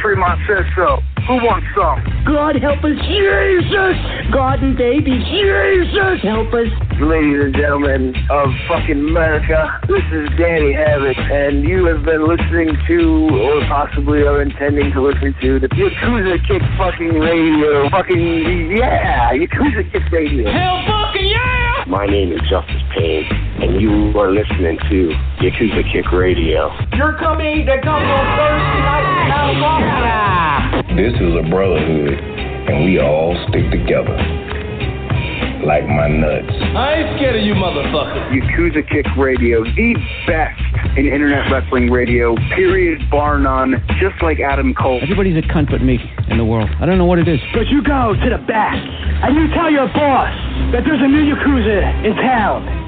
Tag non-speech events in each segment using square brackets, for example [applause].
Tremont says so. Who wants some? God help us, Jesus! God and baby, Jesus help us! Ladies and gentlemen of fucking America, this is Danny Havoc, and you have been listening to, or possibly are intending to listen to, the Yakuza Kick fucking radio. Fucking, yeah, Yakuza Kick radio. Hell fucking yeah! My name is Justice Payne, and you are listening to Yakuza Kick Radio. Your company that comes on Thursday night in This is a brotherhood, and we all stick together. Like my nuts. I ain't scared of you motherfuckers. Yakuza Kick Radio, the best in internet wrestling radio, period, bar none, just like Adam Cole. Everybody's a cunt but me in the world. I don't know what it is. But you go to the back, and you tell your boss that there's a new Yakuza in town.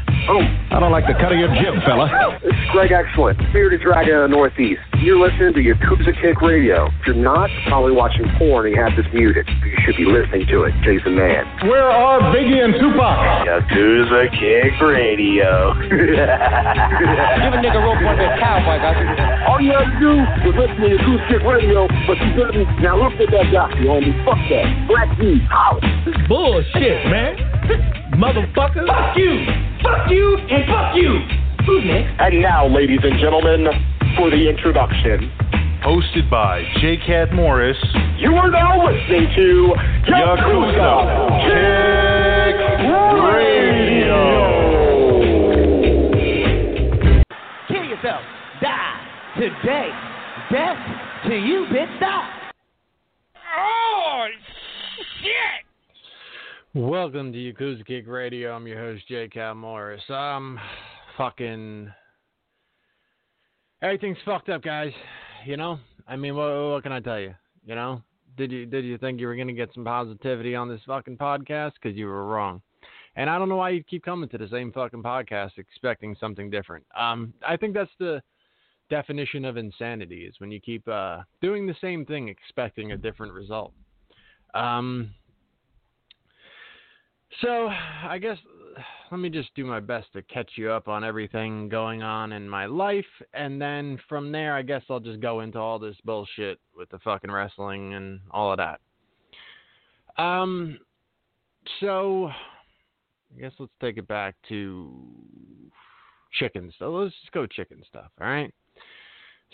Oh, I don't like the cut of your jib, fella. this is Greg Excellent, Bearded Dragon of the Northeast. You're listening to Yakuza Kick Radio. If you're not, probably watching porn and you have this muted. You should be listening to it. Jason Mann. Where are Biggie and Tupac? Yakuza Kick Radio. [laughs] Give a nigga rope on that cowboy, guys. All you have to do is listen to Yakuza Kick Radio, but you didn't. Now look at that guy, you homie. Fuck that. Black D, holla. Bullshit, man. Motherfucker. Fuck you. Fuck you and fuck you. Who's next? And now, ladies and gentlemen, for the introduction. Hosted by J. Cal Morris. You are now listening to Yakuza Kick Radio. Kill yourself. Die. Today. Death to you, bitch. Die. Oh, shit. Welcome to Yakuza Kick Radio. I'm your host, J. Cal Morris. Um, fucking. Everything's fucked up, guys. You know? I mean, what, what can I tell you? You know? Did you did you think you were gonna get some positivity on this fucking podcast? Because you were wrong. And I don't know why you keep coming to the same fucking podcast expecting something different. Um, I think that's the definition of insanity is when you keep uh, doing the same thing expecting a different result. Um, so I guess let me just do my best to catch you up on everything going on in my life, and then from there, I guess I'll just go into all this bullshit with the fucking wrestling and all of that. Um, so I guess let's take it back to chicken stuff. Let's just go chicken stuff. All right.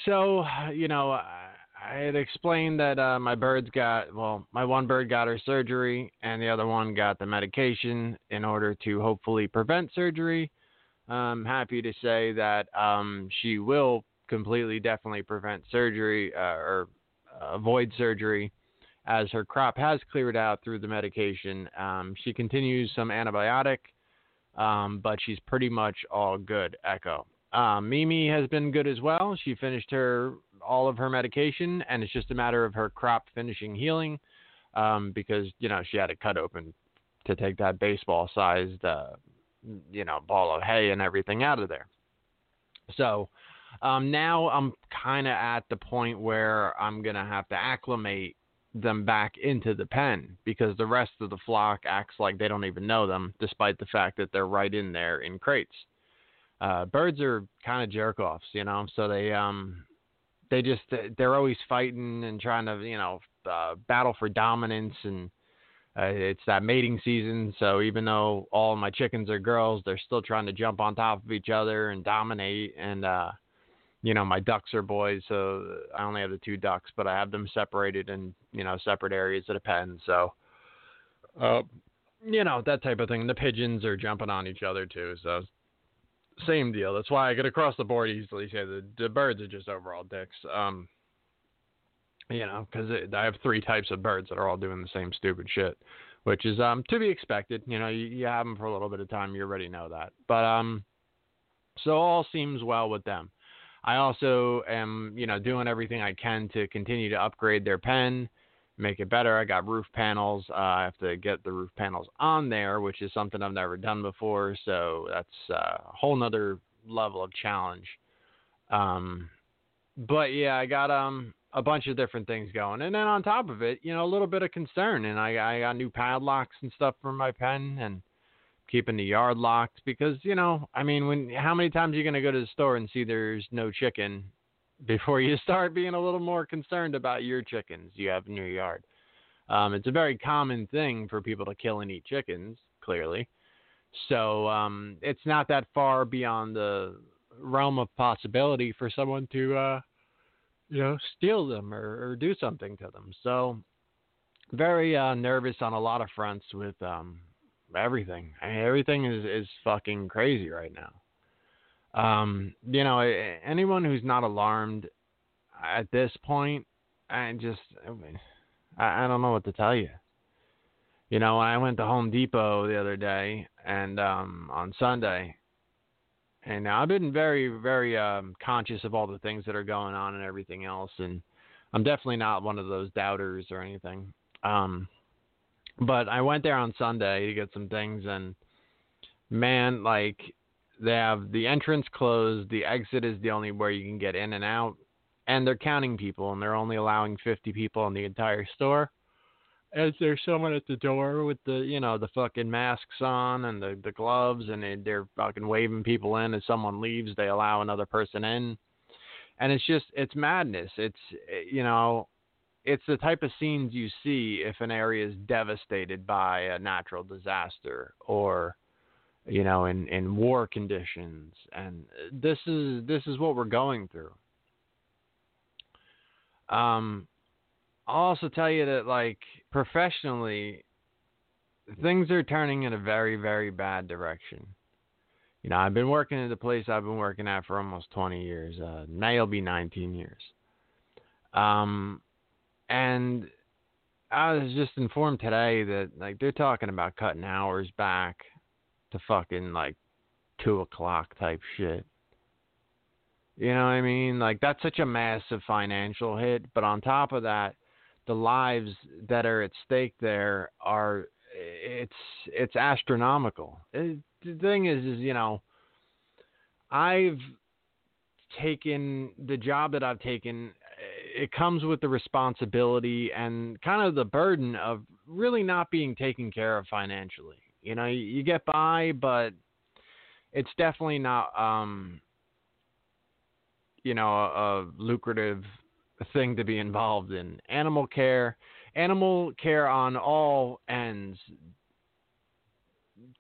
So you know, I, I had explained that uh, my birds got well, my one bird got her surgery, and the other one got the medication in order to hopefully prevent surgery. I'm happy to say that um, she will completely, definitely prevent surgery uh, or avoid surgery, as her crop has cleared out through the medication. Um, she continues some antibiotic, um, but she's pretty much all good. Echo. Um, Mimi has been good as well. She finished her all of her medication, and it's just a matter of her crop finishing healing, um, because you know she had it cut open to take that baseball-sized, uh, you know, ball of hay and everything out of there. So um, now I'm kind of at the point where I'm gonna have to acclimate them back into the pen because the rest of the flock acts like they don't even know them, despite the fact that they're right in there in crates uh, birds are kind of jerk offs, you know. So they um they just they're always fighting and trying to you know uh, battle for dominance and uh, it's that mating season. So even though all my chickens are girls, they're still trying to jump on top of each other and dominate. And uh, you know, my ducks are boys, so I only have the two ducks, but I have them separated in, you know, separate areas of the pen. So, uh, you know, that type of thing. The pigeons are jumping on each other too. So, same deal. That's why I get across the board easily say the, the birds are just overall dicks. Um, you know, because I have three types of birds that are all doing the same stupid shit, which is um to be expected. You know, you, you have them for a little bit of time, you already know that. But um, so all seems well with them. I also am, you know, doing everything I can to continue to upgrade their pen, make it better. I got roof panels. Uh, I have to get the roof panels on there, which is something I've never done before. So that's a whole nother level of challenge. Um, but yeah, I got um a bunch of different things going, and then on top of it, you know, a little bit of concern, and I I got new padlocks and stuff for my pen, and keeping the yard locked because you know I mean when how many times are you gonna go to the store and see there's no chicken before you start being a little more concerned about your chickens you have in your yard. Um, it's a very common thing for people to kill and eat chickens, clearly. So um, it's not that far beyond the realm of possibility for someone to, uh, you know, steal them or, or, do something to them. So very uh, nervous on a lot of fronts with um, everything. I mean, everything is is fucking crazy right now. Um, you know, anyone who's not alarmed at this point, I just, I, I don't know what to tell you. You know, I went to Home Depot the other day and um on Sunday, and I've been very, very um conscious of all the things that are going on and everything else, and I'm definitely not one of those doubters or anything. Um, but I went there on Sunday to get some things, and man, like they have the entrance closed, the exit is the only where you can get in and out, and they're counting people, and they're only allowing 50 people in the entire store. As there's someone at the door with the, you know, the fucking masks on and the the gloves, and they, they're fucking waving people in. As someone leaves, they allow another person in, and it's just it's madness. It's eh, you know it's the type of scenes you see if an area is devastated by a natural disaster or you know in in war conditions. And this is this is what we're going through. Um I'll also tell you that like professionally things are turning in a very very bad direction. You know I've been working at the place I've been working at for almost 20 years. Uh May will be 19 years. Um and I was just informed today that like they're talking about cutting hours back to fucking like two o'clock type shit. You know what I mean? Like that's such a massive financial hit, but on top of that, the lives that are at stake there are it's it's astronomical. It, the thing is is you know I've taken the job that I've taken uh, it comes with the responsibility and kind of the burden of really not being taken care of financially. You know, you get by, but it's definitely not, um, you know, a, a lucrative thing to be involved in. Animal care, animal care on all ends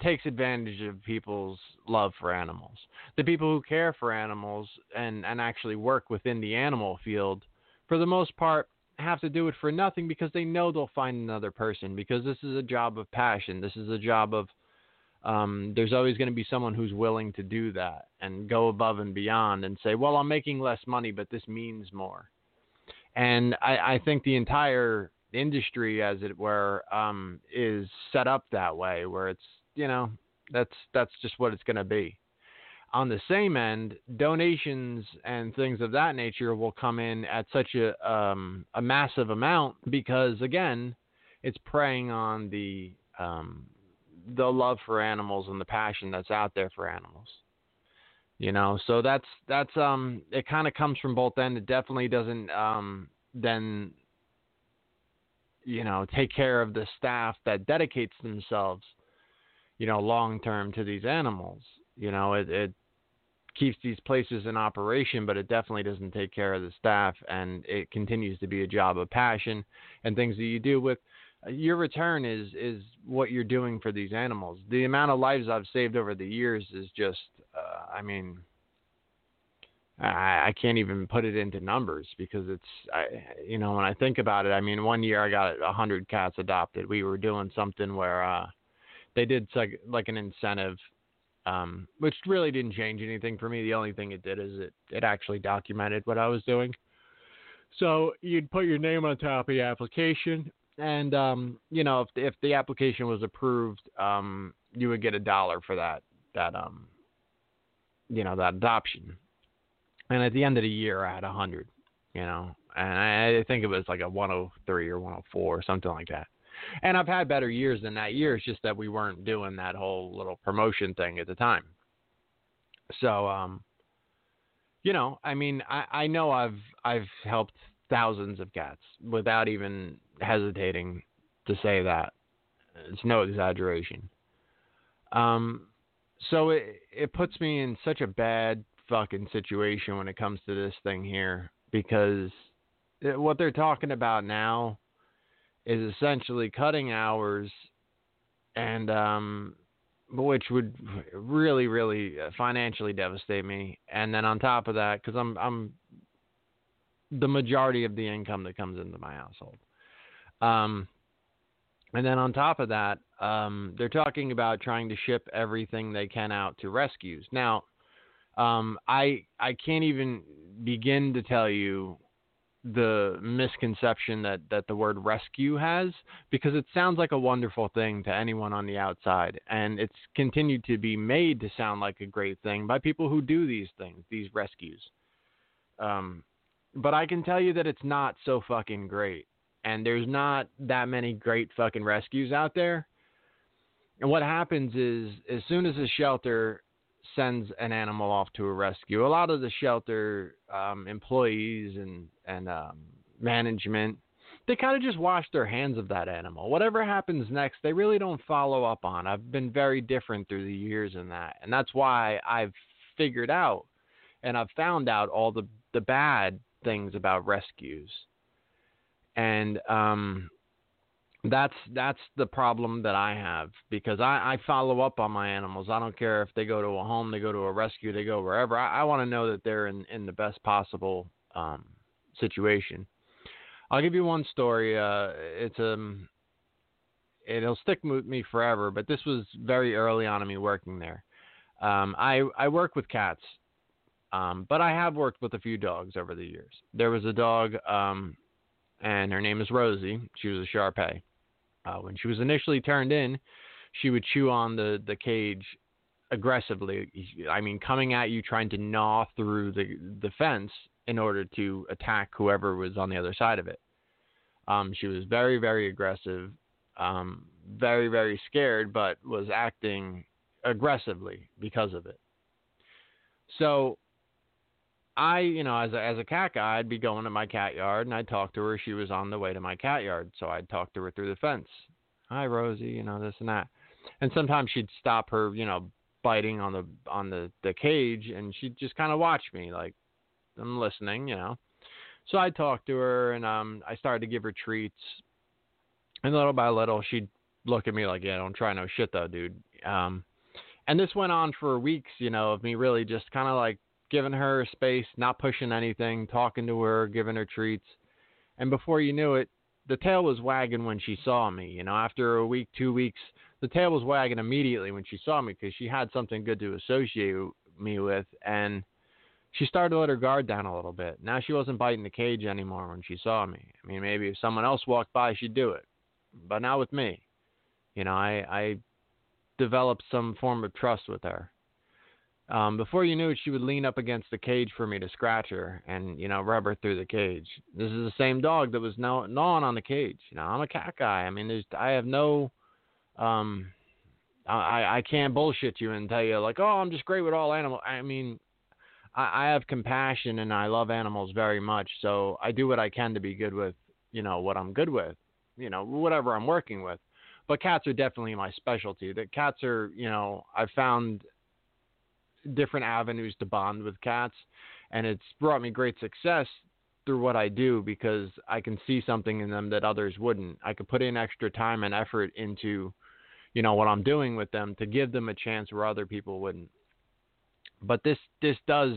takes advantage of people's love for animals. The people who care for animals and, and actually work within the animal field – for the most part, have to do it for nothing because they know they'll find another person because this is a job of passion. This is a job of um, there's always going to be someone who's willing to do that and go above and beyond and say, well, I'm making less money, but this means more. And I, I think the entire industry, as it were, um, is set up that way where it's, you know, that's, that's just what it's going to be on the same end, donations and things of that nature will come in at such a um, a massive amount because again, it's preying on the um, the love for animals and the passion that's out there for animals. You know, so that's that's um it kind of comes from both ends. It definitely doesn't um then you know take care of the staff that dedicates themselves you know long term to these animals you know, it, it keeps these places in operation, but it definitely doesn't take care of the staff, and it continues to be a job of passion and things that you do with uh, your return is is what you're doing for these animals. The amount of lives I've saved over the years is just, uh, I mean, I, I can't even put it into numbers because it's I you know when I think about it I mean one year I got a hundred cats adopted we were doing something where uh they did like like an incentive um which really didn't change anything for me. The only thing it did is it it actually documented what I was doing. So you'd put your name on top of the application and um you know if if the application was approved um you would get a dollar for that that um you know that adoption. And at the end of the year, I had a hundred, you know, and I, I think it was like a 103 or 104 or something like that. And I've had better years than that year. It's just that we weren't doing that whole little promotion thing at the time. So, um, you know, I mean, I, I know I've I've helped thousands of cats without even hesitating to say that. It's no exaggeration. Um, so it it puts me in such a bad fucking situation when it comes to this thing here because what they're talking about now is essentially cutting hours and um which would really really financially devastate me. And then on top of that cuz I'm I'm the majority of the income that comes into my household. Um and then on top of that um they're talking about trying to ship everything they can out to rescues. Now um, I I can't even begin to tell you the misconception that that the word rescue has because it sounds like a wonderful thing to anyone on the outside and it's continued to be made to sound like a great thing by people who do these things these rescues. Um, but I can tell you that it's not so fucking great and there's not that many great fucking rescues out there. And what happens is as soon as a shelter sends an animal off to a rescue. A lot of the shelter um, employees and and um, management they kind of just wash their hands of that animal. Whatever happens next, they really don't follow up on. I've been very different through the years in that, and that's why I've figured out and I've found out all the the bad things about rescues. And um, that's that's the problem that I have because I, I follow up on my animals. I don't care if they go to a home, they go to a rescue, they go wherever. I, I want to know that they're in, in the best possible um, situation. I'll give you one story. Uh, it's um, it'll stick with me forever. But this was very early on in me working there. Um, I I work with cats, um, but I have worked with a few dogs over the years. There was a dog, um, and her name is Rosie. She was a Shar Pei. Uh, when she was initially turned in, she would chew on the, the cage aggressively. I mean, coming at you, trying to gnaw through the, the fence in order to attack whoever was on the other side of it. Um, she was very, very aggressive, um, very, very scared, but was acting aggressively because of it. So I, you know, as a, as a cat guy, I'd be going to my cat yard and I'd talk to her. She was on the way to my cat yard, so I'd talk to her through the fence. Hi, Rosie, you know this and that. And sometimes she'd stop her, you know, biting on the on the the cage, and she'd just kind of watch me, like I'm listening, you know. So I'd talk to her, and um, I started to give her treats, and little by little, she'd look at me like, "Yeah, don't try no shit though, dude." Um, and this went on for weeks, you know, of me really just kind of like giving her space, not pushing anything, talking to her, giving her treats. And before you knew it, the tail was wagging when she saw me. You know, after a week, two weeks, the tail was wagging immediately when she saw me because she had something good to associate me with. And she started to let her guard down a little bit. Now she wasn't biting the cage anymore when she saw me. I mean, maybe if someone else walked by, she'd do it, but not with me. You know, I, I developed some form of trust with her. Um, before you knew it, she would lean up against the cage for me to scratch her and, you know, rub her through the cage. This is the same dog that was gnaw- gnawing on the cage. You know, I'm a cat guy. I mean, there's, I have no, um, I, I can't bullshit you and tell you like, oh, I'm just great with all animals. I mean, I, I have compassion and I love animals very much. So I do what I can to be good with, you know, what I'm good with, you know, whatever I'm working with. But cats are definitely my specialty. The cats are, you know, I've found different avenues to bond with cats, and it's brought me great success through what I do because I can see something in them that others wouldn't. I could put in extra time and effort into, you know, what I'm doing with them to give them a chance where other people wouldn't. But this this does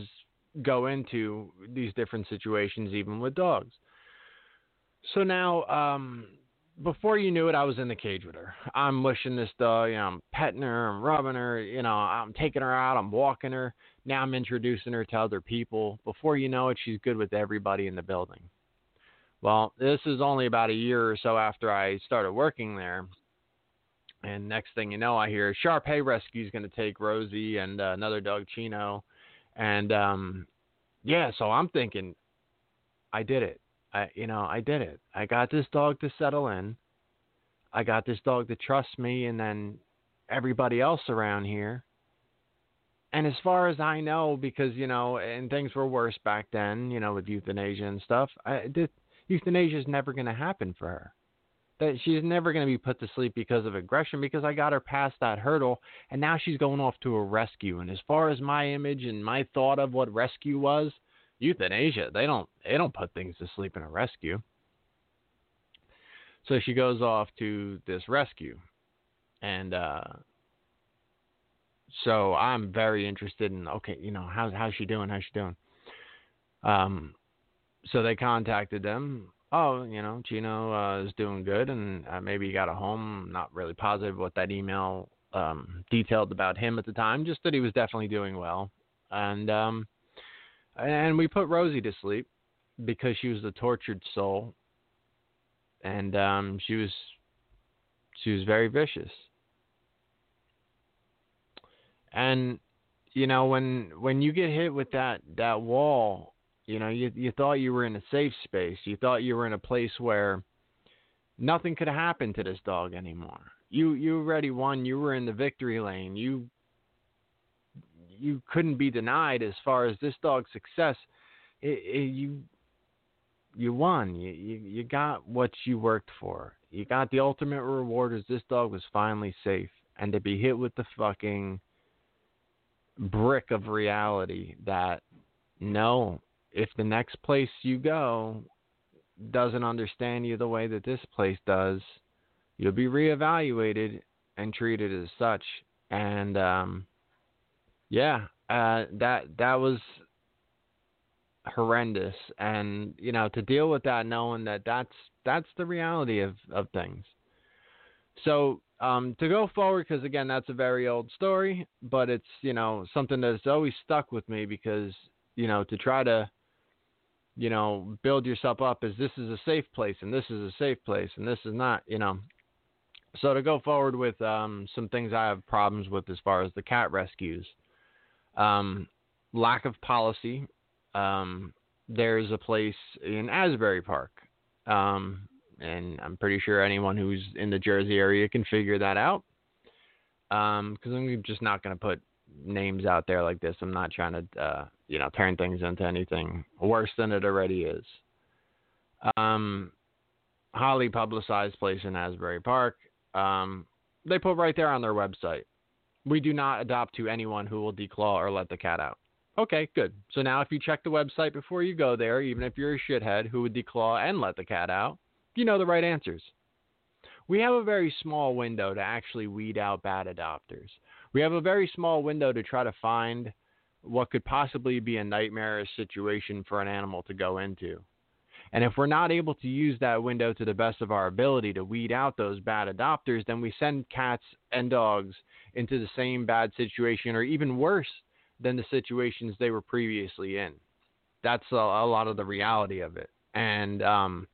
go into these different situations, even with dogs. So now, um, before you knew it, I was in the cage with her. I'm mushing this dog, you know, I'm petting her, I'm rubbing her, you know, I'm taking her out, I'm walking her. Now I'm introducing her to other people. Before you know it, she's good with everybody in the building. Well, this is only about a year or so after I started working there. And next thing you know, I hear Shar Pei Rescue is going to take Rosie and uh, another dog, Chino. And um, yeah, so I'm thinking, I did it. I, you know, I did it. I got this dog to settle in. I got this dog to trust me, and then everybody else around here. And as far as I know, because you know, and things were worse back then, you know, with euthanasia and stuff. I, euthanasia is never going to happen for her. That she's never going to be put to sleep because of aggression because I got her past that hurdle and now she's going off to a rescue. And as far as my image and my thought of what rescue was, euthanasia, they don't they don't put things to sleep in a rescue. So she goes off to this rescue. And uh so I'm very interested in okay, you know, how's how's she doing? How's she doing? Um so they contacted them. Oh, you know, Gino uh, is doing good, and uh, maybe he got a home. Not really positive what that email um, detailed about him at the time, just that he was definitely doing well. And um, and we put Rosie to sleep because she was a tortured soul, and um, she was she was very vicious. And you know when when you get hit with that that wall you know, you you thought you were in a safe space. You thought you were in a place where nothing could happen to this dog anymore. You you already won. You were in the victory lane. You you couldn't be denied as far as this dog's success. It, it, you you won. You, you you got what you worked for. You got the ultimate reward as this dog was finally safe. And to be hit with the fucking brick of reality that no, if the next place you go doesn't understand you the way that this place does, you'll be reevaluated and treated as such. And um, yeah, uh, that that was horrendous. And you know, to deal with that, knowing that that's that's the reality of of things. So um, to go forward, because again, that's a very old story, but it's you know something that's always stuck with me because you know to try to you know, build yourself up as this is a safe place and this is a safe place and this is not, you know. So to go forward with um, some things I have problems with as far as the cat rescues, um, lack of policy. Um, there's a place in Asbury Park, um, and I'm pretty sure anyone who's in the Jersey area can figure that out. Because um, I'm just not going to put names out there like this. I'm not trying to, uh, you know, turn things into anything worse than it already is. Um, highly publicized place in Asbury Park. Um, they put right there on their website. We do not adopt to anyone who will declaw or let the cat out. Okay, good. So now if you check the website before you go there, even if you're a shithead who would declaw and let the cat out, you know the right answers. We have a very small window to actually weed out bad adopters we have a very small window to try to find what could possibly be a nightmarish situation for an animal to go into. And if we're not able to use that window to the best of our ability to weed out those bad adopters, then we send cats and dogs into the same bad situation or even worse than the situations they were previously in. That's a, a lot of the reality of it. And um,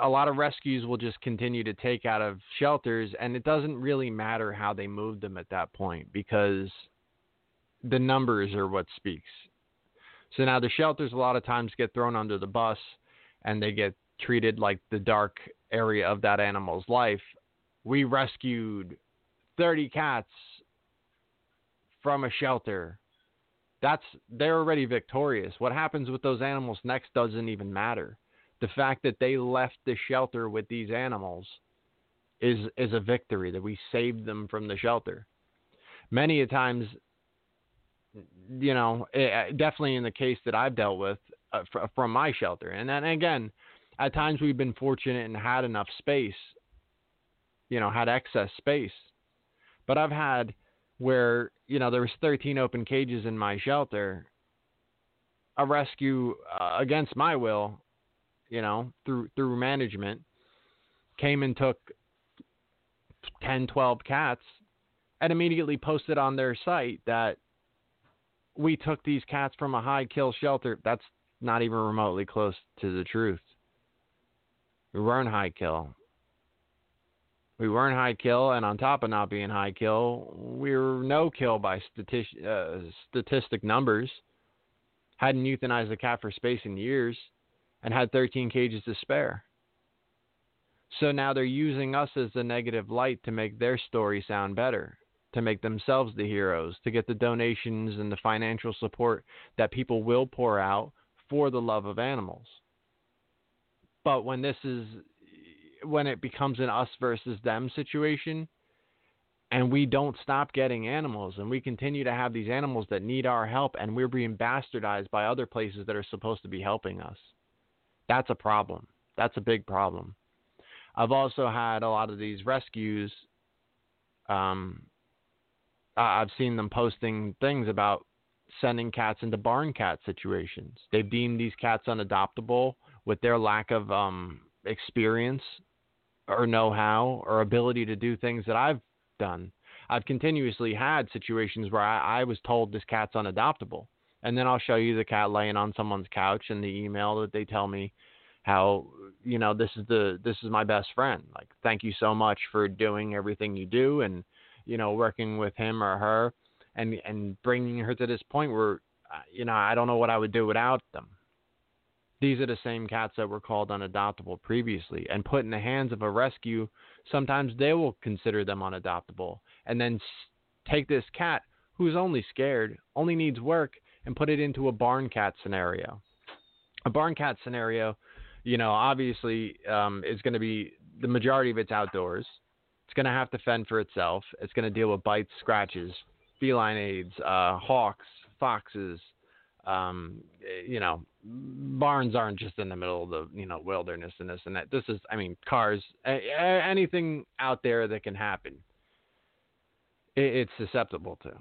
a lot of rescues will just continue to take out of shelters, and it doesn't really matter how they move them at that point because the numbers are what speaks. So now the shelters a lot of times get thrown under the bus and they get treated like the dark area of that animal's life. We rescued 30 cats from a shelter. That's they're already victorious. What happens with those animals next doesn't even matter the fact that they left the shelter with these animals is is a victory that we saved them from the shelter. Many a times, you know, eh, eh, definitely in the case that I've dealt with uh, from my shelter, and then again, at times we've been fortunate and had enough space, you know, had excess space, but I've had where you know there was 13 open cages in my shelter a rescue uh, against my will, you know, through through management, came and took 10, 12 cats, and immediately posted on their site that we took these cats from a high kill shelter. That's not even remotely close to the truth. We weren't high kill. We weren't high kill, and on top of not being high kill, we were no kill by statistic, uh, statistic numbers. Hadn't euthanized a cat for space in years, and had 13 cages to spare. So now they're using us as the negative light to make their story sound better, to make themselves the heroes, to get the donations and the financial support that people will pour out for the love of animals. But when this is when it becomes an us versus them situation and we don't stop getting animals and we continue to have these animals that need our help and we're being bastardized by other places that are supposed to be helping us. That's a problem. That's a big problem. I've also had a lot of these rescues um I've seen them posting things about sending cats into barn cat situations. They've deemed these cats unadoptable with their lack of um, experience or know-how or ability to do things that I've done. I've continuously had situations where I, I was told this cat's unadoptable, and then I'll show you the cat laying on someone's couch in the email that they tell me how you know this is the this is my best friend. Like thank you so much for doing everything you do and you know working with him or her and and bringing her to this point where uh, you know I don't know what I would do without them. These are the same cats that were called unadoptable previously, and put in the hands of a rescue. Sometimes they will consider them unadoptable, and then take this cat who's only scared, only needs work, and put it into a barn cat scenario. A barn cat scenario, you know, obviously um, is going to be the majority of it's outdoors. It's going to have to fend for itself. It's going to deal with bites, scratches, feline aids, uh, hawks, foxes. Um, you know, barns aren't just in the middle of the you know wilderness and this and that. This is, I mean, cars, anything out there that can happen, it's susceptible to.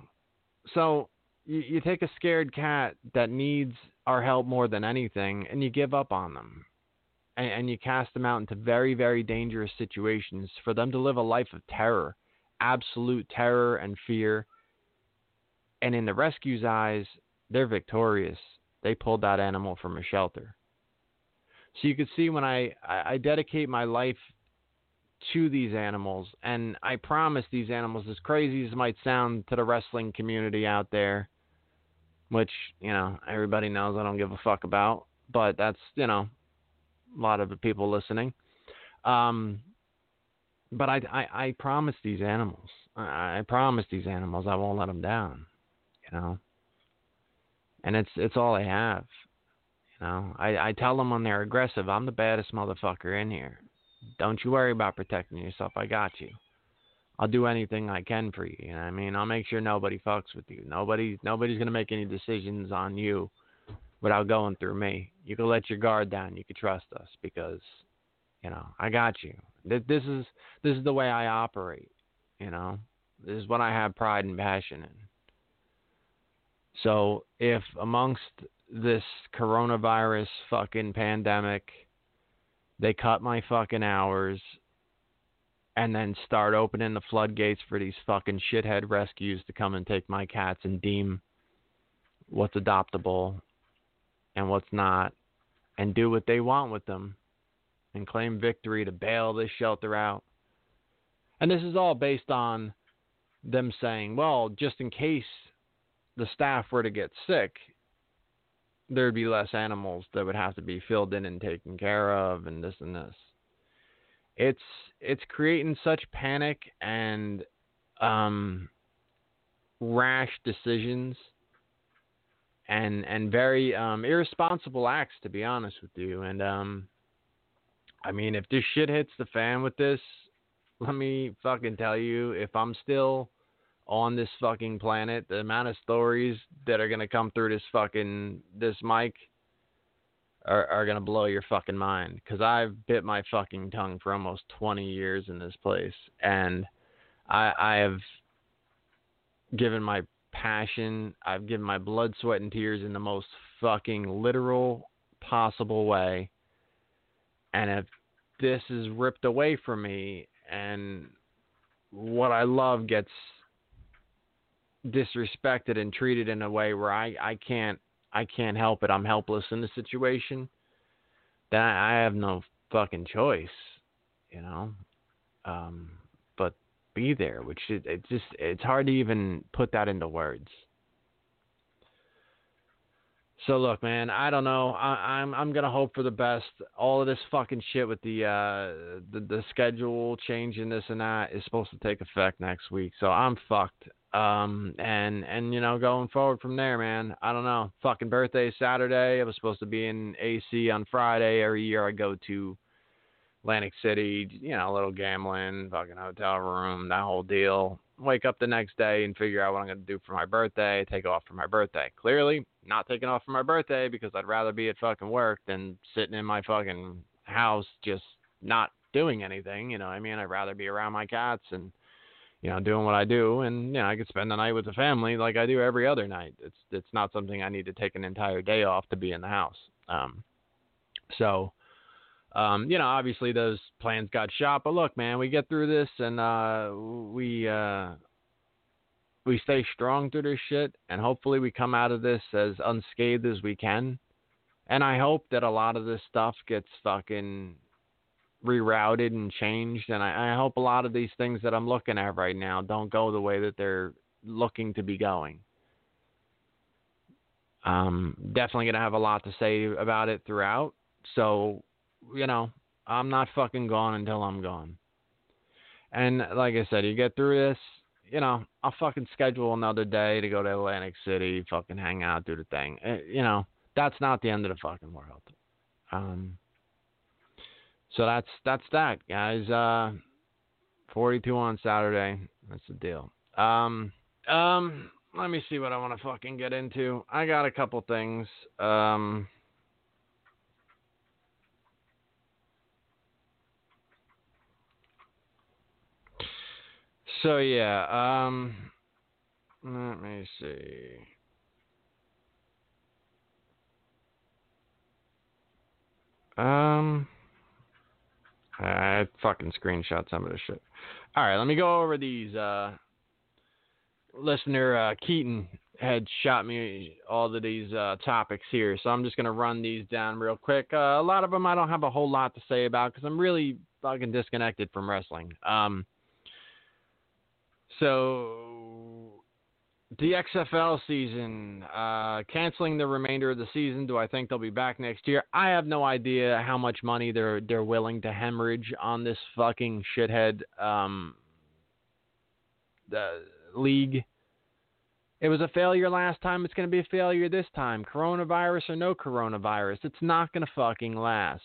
So you, you take a scared cat that needs our help more than anything, and you give up on them, and, and you cast them out into very, very dangerous situations for them to live a life of terror, absolute terror and fear and in the rescue's eyes, they're victorious. They pulled that animal from a shelter. So you can see when I, I dedicate my life to these animals, and I promise these animals, as crazy as it might sound to the wrestling community out there, which, you know, everybody knows I don't give a fuck about, but that's, you know, lot of people listening. Um, but I, I, I promise these animals, I, I promise these animals I won't let them down you know. And it's it's all I have. You know, I, I tell them when they're aggressive, I'm the baddest motherfucker in here. Don't you worry about protecting yourself. I got you. I'll do anything I can for you. You know I mean? I'll make sure nobody fucks with you. Nobody nobody's gonna make any decisions on you without going through me. You can let your guard down. You can trust us because, you know, I got you. This is this is the way I operate. You know, this is what I have pride and passion in. So if amongst this coronavirus fucking pandemic, they cut my fucking hours and then start opening the floodgates for these fucking shithead rescues to come and take my cats and deem what's adoptable and what's not and do what they want with them and claim victory to bail this shelter out. And this is all based on them saying, well, just in case the staff were to get sick, there'd be less animals that would have to be filled in and taken care of and this and this. It's it's creating such panic and um, rash decisions and and very um, irresponsible acts to be honest with you and um, I mean if this shit hits the fan with this let me fucking tell you if I'm still on this fucking planet, the amount of stories that are gonna come through this fucking this mic are are gonna blow your fucking mind. Cause I've bit my fucking tongue for almost 20 years in this place, and I I have given my passion, I've given my blood, sweat, and tears in the most fucking literal possible way. And if this is ripped away from me and what I love gets disrespected and treated in a way where I, I can't I can't help it. I'm helpless in the situation. Then I, have no fucking choice, you know. Um, be there, which it, it just it's hard to even put that into words. So look, man, I don't know. I, I'm I'm gonna hope for the best. All of this fucking shit with the uh the the schedule changing this and that is supposed to take effect next week. So I'm fucked. Um and and you know going forward from there, man. I don't know. Fucking birthday Saturday. I was supposed to be in AC on Friday. Every year I go to Atlantic City. You know, a little gambling, fucking hotel room, that whole deal wake up the next day and figure out what I'm going to do for my birthday, take off for my birthday. Clearly, not taking off for my birthday because I'd rather be at fucking work than sitting in my fucking house just not doing anything. You know I mean? I'd rather be around my cats and, you know, doing what I do. And, you know, I could spend the night with the family like I do every other night. It's, it's not something I need to take an entire day off to be in the house. Um, so, um, you know, obviously those plans got shot, but look, man, we get through this and uh, we uh, we stay strong through this shit, and hopefully we come out of this as unscathed as we can. And I hope that a lot of this stuff gets fucking rerouted and changed, and I, I hope a lot of these things that I'm looking at right now don't go the way that they're looking to be going. Um, definitely gonna have a lot to say about it throughout. So you know, I'm not fucking gone until I'm gone. And like I said, you get through this, you know, I'll fucking schedule another day to go to Atlantic City, fucking hang out, do the thing. Eh, you know, that's not the end of the fucking world. Um, so that's that's that, guys. Uh, 42 on Saturday. That's the deal. Um, um, let me see what I want to fucking get into. I got a couple things. Um. So yeah, um let me see. Um I fucking screenshot some of this shit. All right, let me go over these uh listener uh Keaton had shot me all of these uh, topics here, so I'm just gonna run these down real quick. Uh, a lot of them I don't have a whole lot to say about because I'm really fucking disconnected from wrestling. Um, so the XFL season, uh, canceling the remainder of the season. Do I think they'll be back next year? I have no idea how much money they're they're willing to hemorrhage on this fucking shithead um, league. It was a failure last time. It's going to be a failure this time. Coronavirus or no coronavirus, it's not going to fucking last.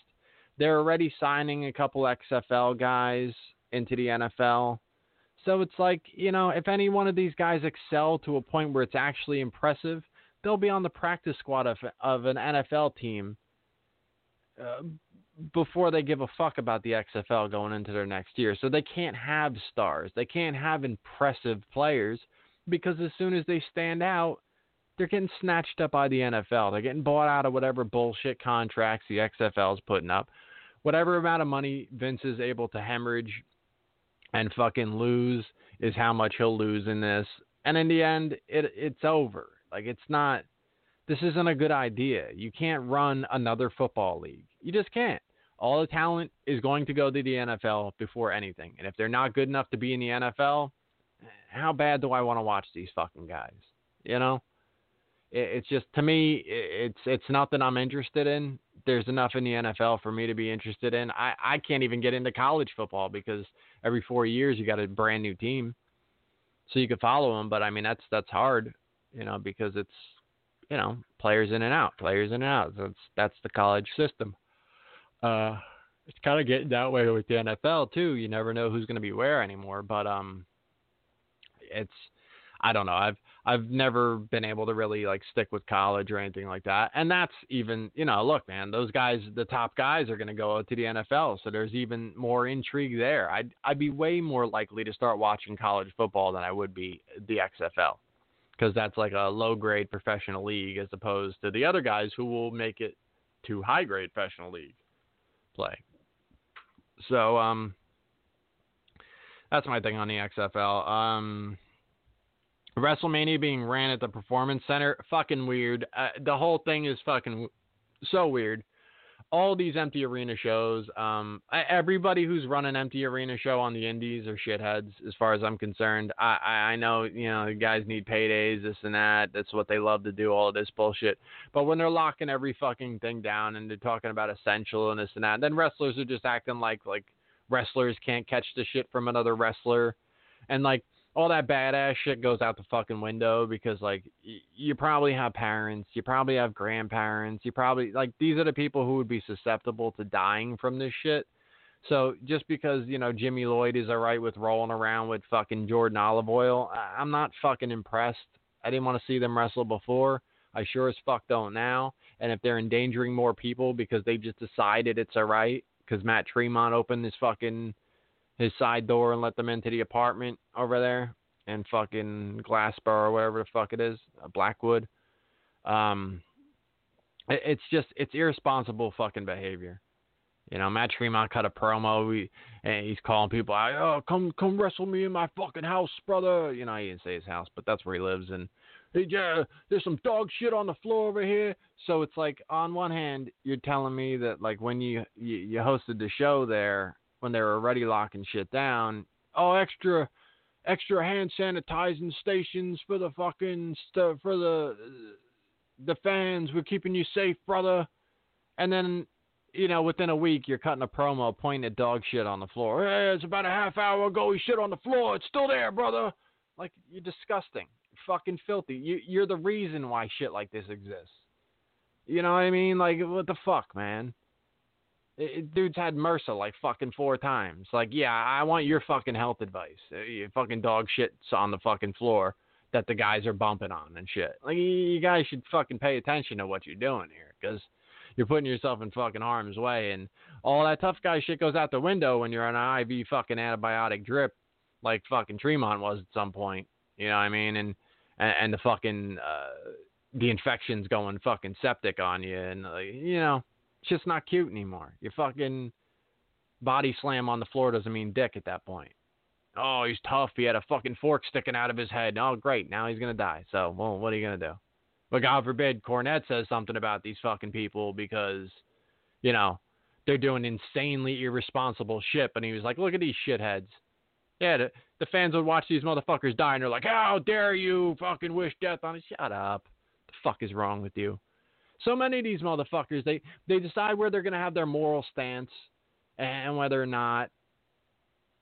They're already signing a couple XFL guys into the NFL. So it's like, you know, if any one of these guys excel to a point where it's actually impressive, they'll be on the practice squad of, of an NFL team uh, before they give a fuck about the XFL going into their next year. So they can't have stars. They can't have impressive players because as soon as they stand out, they're getting snatched up by the NFL. They're getting bought out of whatever bullshit contracts the XFL is putting up. Whatever amount of money Vince is able to hemorrhage and fucking lose is how much he'll lose in this. And in the end, it it's over. Like it's not. This isn't a good idea. You can't run another football league. You just can't. All the talent is going to go to the NFL before anything. And if they're not good enough to be in the NFL, how bad do I want to watch these fucking guys? You know, it, it's just to me, it, it's it's nothing I'm interested in. There's enough in the NFL for me to be interested in. I I can't even get into college football because every four years you got a brand new team, so you could follow them. But I mean that's that's hard, you know, because it's you know players in and out, players in and out. That's that's the college system. Uh, it's kind of getting that way with the NFL too. You never know who's going to be where anymore. But um, it's I don't know. I've I've never been able to really like stick with college or anything like that. And that's even, you know, look, man, those guys, the top guys are going to go to the NFL, so there's even more intrigue there. I'd I'd be way more likely to start watching college football than I would be the XFL. because that's like a low grade professional league as opposed to the other guys who will make it to high grade professional league play. So um, that's my thing on the XFL. Um, WrestleMania being ran at the Performance Center, fucking weird. Uh, the whole thing is fucking so weird. All these empty arena shows, um, everybody who's run an empty arena show on the Indies are shitheads, as far as I'm concerned. I, I, I know, you know, guys need paydays, this and that. That's what they love to do, all this bullshit. But when they're locking every fucking thing down and they're talking about essential and this and that, then wrestlers are just acting like like wrestlers can't catch the shit from another wrestler, and like all that badass shit goes out the fucking window because like y- you probably have parents, you probably have grandparents, you probably like these are the people who would be susceptible to dying from this shit. So just because you know Jimmy Lloyd is alright with rolling around with fucking Jordan Olive Oil, I- I'm not fucking impressed. I didn't want to see them wrestle before. I sure as fuck don't now. And if they're endangering more people because they just decided it's alright, because Matt Tremont opened this fucking his side door and let them into the apartment over there and fucking Glassboro or whatever the fuck it is, uh, Blackwood. Um, it, it's just it's irresponsible fucking behavior. You know, Matt Tremont cut a promo. We, and he's calling people out. Oh, come come wrestle me in my fucking house, brother. You know, he didn't say his house, but that's where he lives. And hey, yeah, there's some dog shit on the floor over here. So it's like, on one hand, you're telling me that like when you you, you hosted the show there, when they were already locking shit down, oh, extra extra hand sanitizing stations for the fucking for the the fans. We're keeping you safe, brother. And then, you know, within a week, you're cutting a promo pointing at dog shit on the floor. Hey, it's about a half hour ago. He shit on the floor. It's still there, brother. Like you're disgusting, fucking filthy. You you're the reason why shit like this exists. You know what I mean? Like what the fuck, man? It, dude's had MRSA like fucking four times. Like, yeah, I want your fucking health advice. Uh, Your fucking dog shit's on the fucking floor that the guys are bumping on and shit. Like, you guys should fucking pay attention to what you're doing here because you're putting yourself in fucking harm's way. And all that tough guy shit goes out the window when you're on an IV fucking antibiotic drip like fucking Tremont was at some point. You know what I mean? And, and, and the fucking, uh, the infection's going fucking septic on you. And, like, you know, it's just not cute anymore. Your fucking body slam on the floor doesn't mean dick at that point. Oh, he's tough. He had a fucking fork sticking out of his head. Oh, great. Now he's gonna die. So, well, what are you gonna do? But God forbid Cornette says something about these fucking people because, you know, they're doing insanely irresponsible shit. And he was like, look at these shitheads. Yeah, the, the fans would watch these motherfuckers die and they're like, how dare you fucking wish death on it. Shut up. The fuck is wrong with you? So many of these motherfuckers, they they decide where they're going to have their moral stance and whether or not.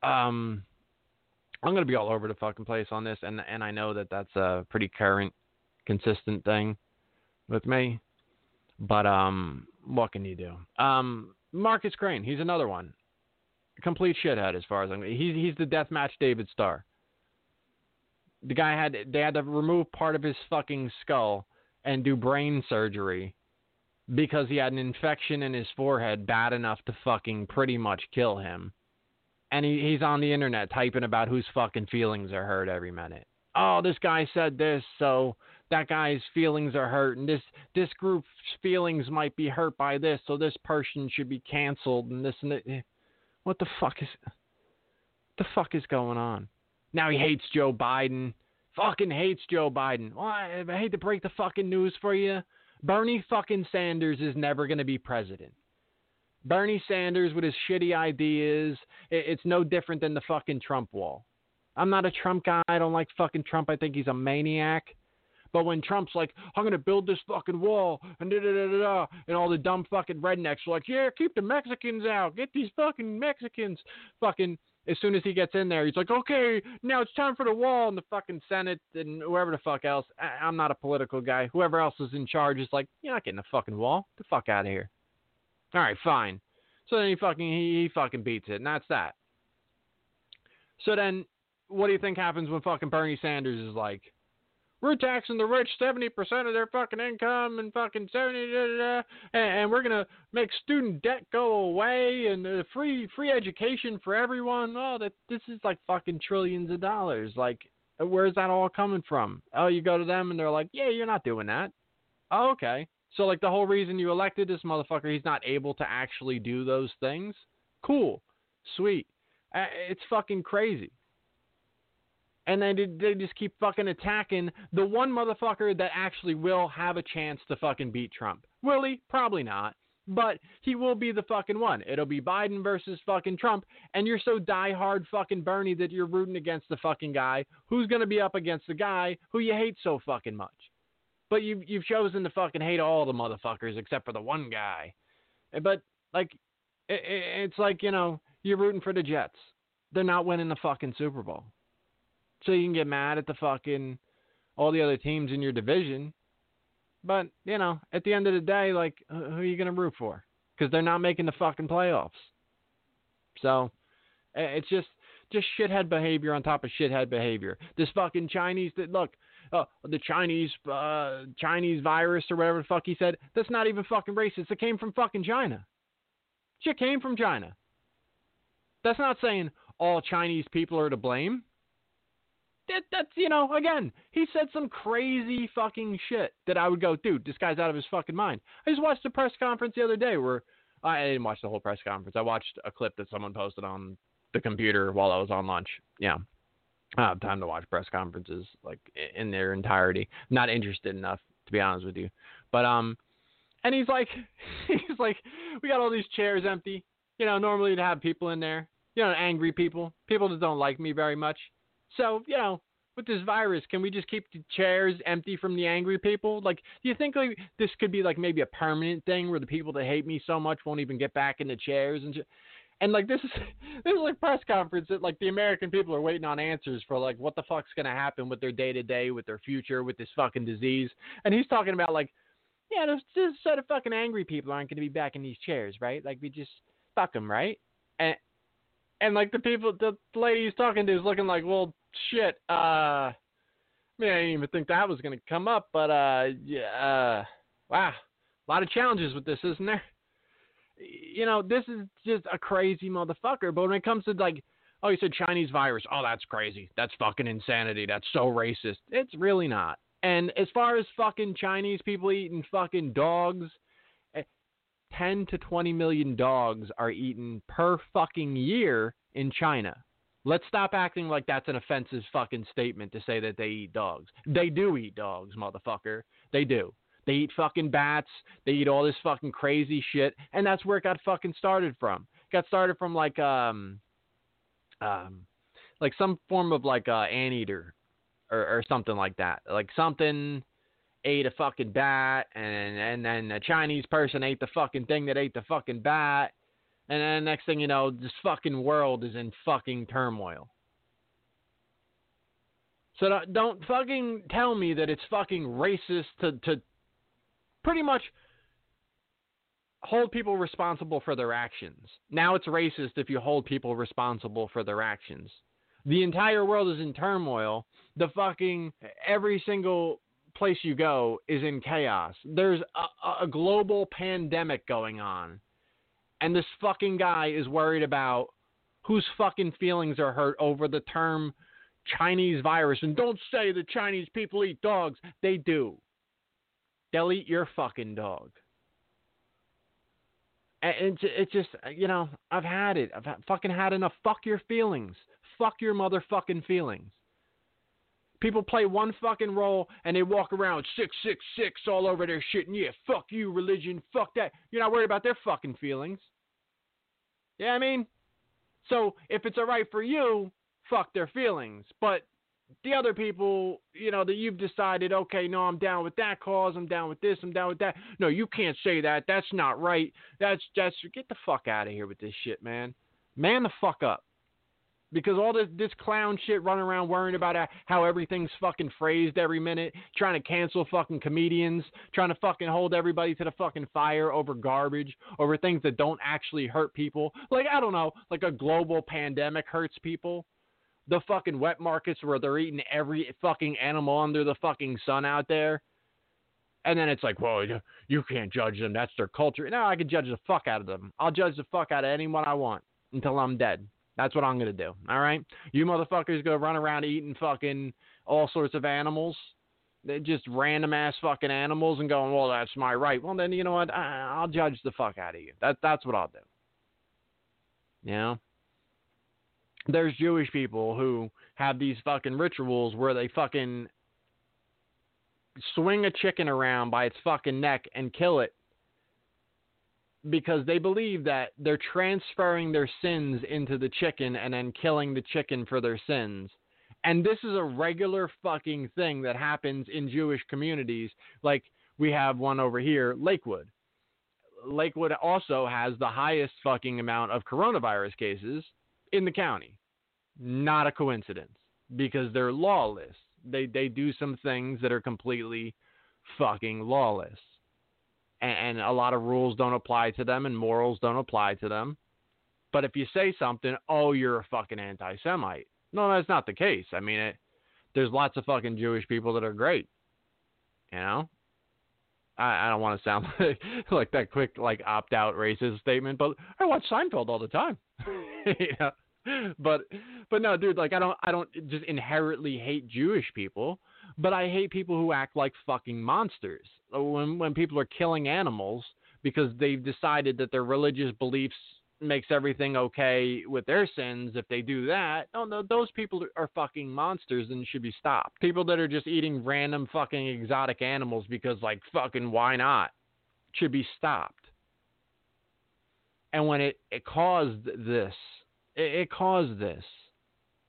Um, I'm going to be all over the fucking place on this, and and I know that that's a pretty current, consistent thing with me. But um, what can you do? Um, Markus Crane, he's another one, complete shithead as far as I'm. He's he's the deathmatch David Starr. The guy had they had to remove part of his fucking skull and do brain surgery because he had an infection in his forehead bad enough to fucking pretty much kill him. And he, he's on the internet typing about whose fucking feelings are hurt every minute. Oh, this guy said this, so that guy's feelings are hurt, and this this group's feelings might be hurt by this, so this person should be canceled, and this and that. What the fuck is the fuck is going on? Now he hates Joe Biden fucking hates Joe Biden. Well, I, I hate to break the fucking news for you. Bernie fucking Sanders is never going to be president. Bernie Sanders with his shitty ideas, it, it's no different than the fucking Trump wall. I'm not a Trump guy. I don't like fucking Trump. I think he's a maniac. But when Trump's like, I'm gonna build this fucking wall and da da da da da, and all the dumb fucking rednecks are like, yeah, keep the Mexicans out, get these fucking Mexicans, fucking as soon as he gets in there, he's like, okay, now it's time for the wall. And the fucking Senate and whoever the fuck else, I- I'm not a political guy. Whoever else is in charge is like, you're not getting the fucking wall. Get the fuck out of here. All right, fine. So then he fucking he, he fucking beats it, and that's that. So then, what do you think happens when fucking Bernie Sanders is like, we're taxing the rich 70% of their fucking income and fucking 70 da, da, da, and, and we're to make student debt go away and uh, free free education for everyone. Oh, that this is like fucking trillions of dollars. Like Where's that all coming from? Oh, you go to them and they're like, yeah, you're not doing that. Oh, okay. So like the whole reason you elected this motherfucker, he's not able to actually do those things. Cool, sweet. Uh, it's fucking crazy. And then they, just keep fucking attacking the one motherfucker that actually will have a chance to fucking beat Trump. Will he? Probably not. But he will be the fucking one. It'll be Biden versus fucking Trump, and you're so diehard fucking Bernie that you're rooting against the fucking guy who's gonna be up against the guy who you hate so fucking much. But you you've chosen to fucking hate all the motherfuckers except for the one guy. Eh, but like, it, it's like you know you're rooting for the Jets. They're not winning the fucking Super Bowl, so you can get mad at the fucking all the other teams in your division but you know, at the end of the day, like, who are you gonna root for? Because they're not making the fucking playoffs. So it's just just shithead behavior on top of shithead behavior. This fucking Chinese that look, uh, the Chinese uh, Chinese virus or whatever the fuck he said. That's not even fucking racist. It came from fucking China. Shit came from China. That's not saying all Chinese people are to blame that that's you know again he said some crazy fucking shit that I would go dude this guy's out of his fucking mind. I just watched a press conference the other day where I didn't watch the whole press conference. I watched a clip that someone posted on the computer while I was on lunch. Yeah. I don't have time to watch press conferences like in their entirety. Not interested enough to be honest with you. But um and he's like [laughs] he's like we got all these chairs empty. You know, normally to have people in there. You know, angry people, people that don't like me very much. So, you know, with this virus, can we just keep the chairs empty from the angry people? Like, do you think like this could be like maybe a permanent thing where the people that hate me so much won't even get back in the chairs and and like this is [laughs] this is like press conference that like the American people are waiting on answers for like what the fuck's gonna happen with their day to day, with their future, with this fucking disease. And he's talking about like, yeah, there's just sort of fucking angry people aren't gonna be back in these chairs, right? Like we just fuck them, right? And and like the people, the lady he's talking to is looking like, well, shit. Uh, I mean, I didn't even think that was going to come up, but uh, yeah, uh, wow, a lot of challenges with this, isn't there? You know, this is just a crazy motherfucker. But when it comes to like, oh, you said Chinese virus, oh, that's crazy. That's fucking insanity. That's so racist. It's really not. And as far as fucking Chinese people eating fucking dogs, eh, 10 to 20 million dogs are eaten per fucking year in China. Let's stop acting like that's an offensive fucking statement to say that they eat dogs. They do eat dogs, motherfucker. They do. They eat fucking bats. They eat all this fucking crazy shit, and that's where it got fucking started from. It got started from like um, um, like some form of like uh anteater, or or something like that. Like something ate a fucking bat, and and then a Chinese person ate the fucking thing that ate the fucking bat, and then next thing you know, this fucking world is in fucking turmoil. So don't, don't fucking tell me that it's fucking racist to to pretty much hold people responsible for their actions. Now it's racist if you hold people responsible for their actions. The entire world is in turmoil. The fucking every single place you go is in chaos. There's a, a global pandemic going on and this fucking guy is worried about whose fucking feelings are hurt over the term Chinese virus. And don't say the Chinese people eat dogs. They do. They'll eat your fucking dog. And it's just, you know, I've had it. I've fucking had enough. Fuck your feelings. Fuck your motherfucking feelings. People play one fucking role and they walk around six six six all over their shit. And yeah, fuck you, religion. Fuck that. You're not worried about their fucking feelings. Yeah, I mean, so if it's all right for you, fuck their feelings. But the other people, you know, that you've decided, okay, no, I'm down with that cause, I'm down with this, I'm down with that. No, you can't say that. That's not right. That's that's get the fuck out of here with this shit, man. Man the fuck up because all this this clown shit running around worrying about how everything's fucking phrased every minute, trying to cancel fucking comedians, trying to fucking hold everybody to the fucking fire over garbage, over things that don't actually hurt people. Like I don't know, like a global pandemic hurts people. The fucking wet markets where they're eating every fucking animal under the fucking sun out there. And then it's like, well, you can't judge them. That's their culture. No, I can judge the fuck out of them. I'll judge the fuck out of anyone I want until I'm dead. That's what I'm gonna do. All right, you motherfuckers go run around eating fucking all sorts of animals, They're just random ass fucking animals, and going, well, that's my right. Well, then you know what? I, I'll judge the fuck out of you. That that's what I'll do. You know, there's Jewish people who have these fucking rituals where they fucking swing a chicken around by its fucking neck and kill it because they believe that they're transferring their sins into the chicken and then killing the chicken for their sins. And this is a regular fucking thing that happens in Jewish communities. Like we have one over here, Lakewood. Lakewood also has the highest fucking amount of coronavirus cases in the county. Not a coincidence because they're lawless. They they do some things that are completely fucking lawless and, and a lot of rules don't apply to them and morals don't apply to them. But if you say something, oh, you're a fucking anti-Semite. No, that's not the case. I mean, it, there's lots of fucking Jewish people that are great. You know, I, I don't want to sound [laughs] like, like that quick like opt out racist statement, but I watch Seinfeld all the time. [laughs] you know? But but no, dude, like I don't I don't just inherently hate Jewish people, but I hate people who act like fucking monsters. Uh, when when people are killing animals because they've decided that their religious beliefs makes everything okay with their sins if they do that. Oh no, those people are fucking monsters and should be stopped. People that are just eating random fucking exotic animals because like fucking why not should be stopped. And when it, it caused this, it, it caused this.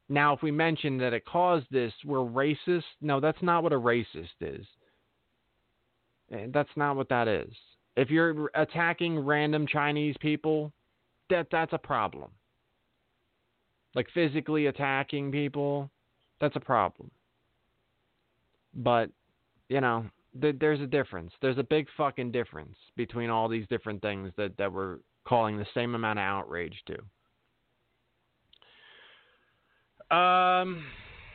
Now, if we mention that it caused this, we're racist. No, that's not what a racist is. Eh, that's not what that is. If you're attacking random Chinese people, that that's a problem. Like physically attacking people, that's a problem. But, you know, th- there's a difference. There's a big fucking difference between all these different things that, that we're calling the same amount of outrage to. Um,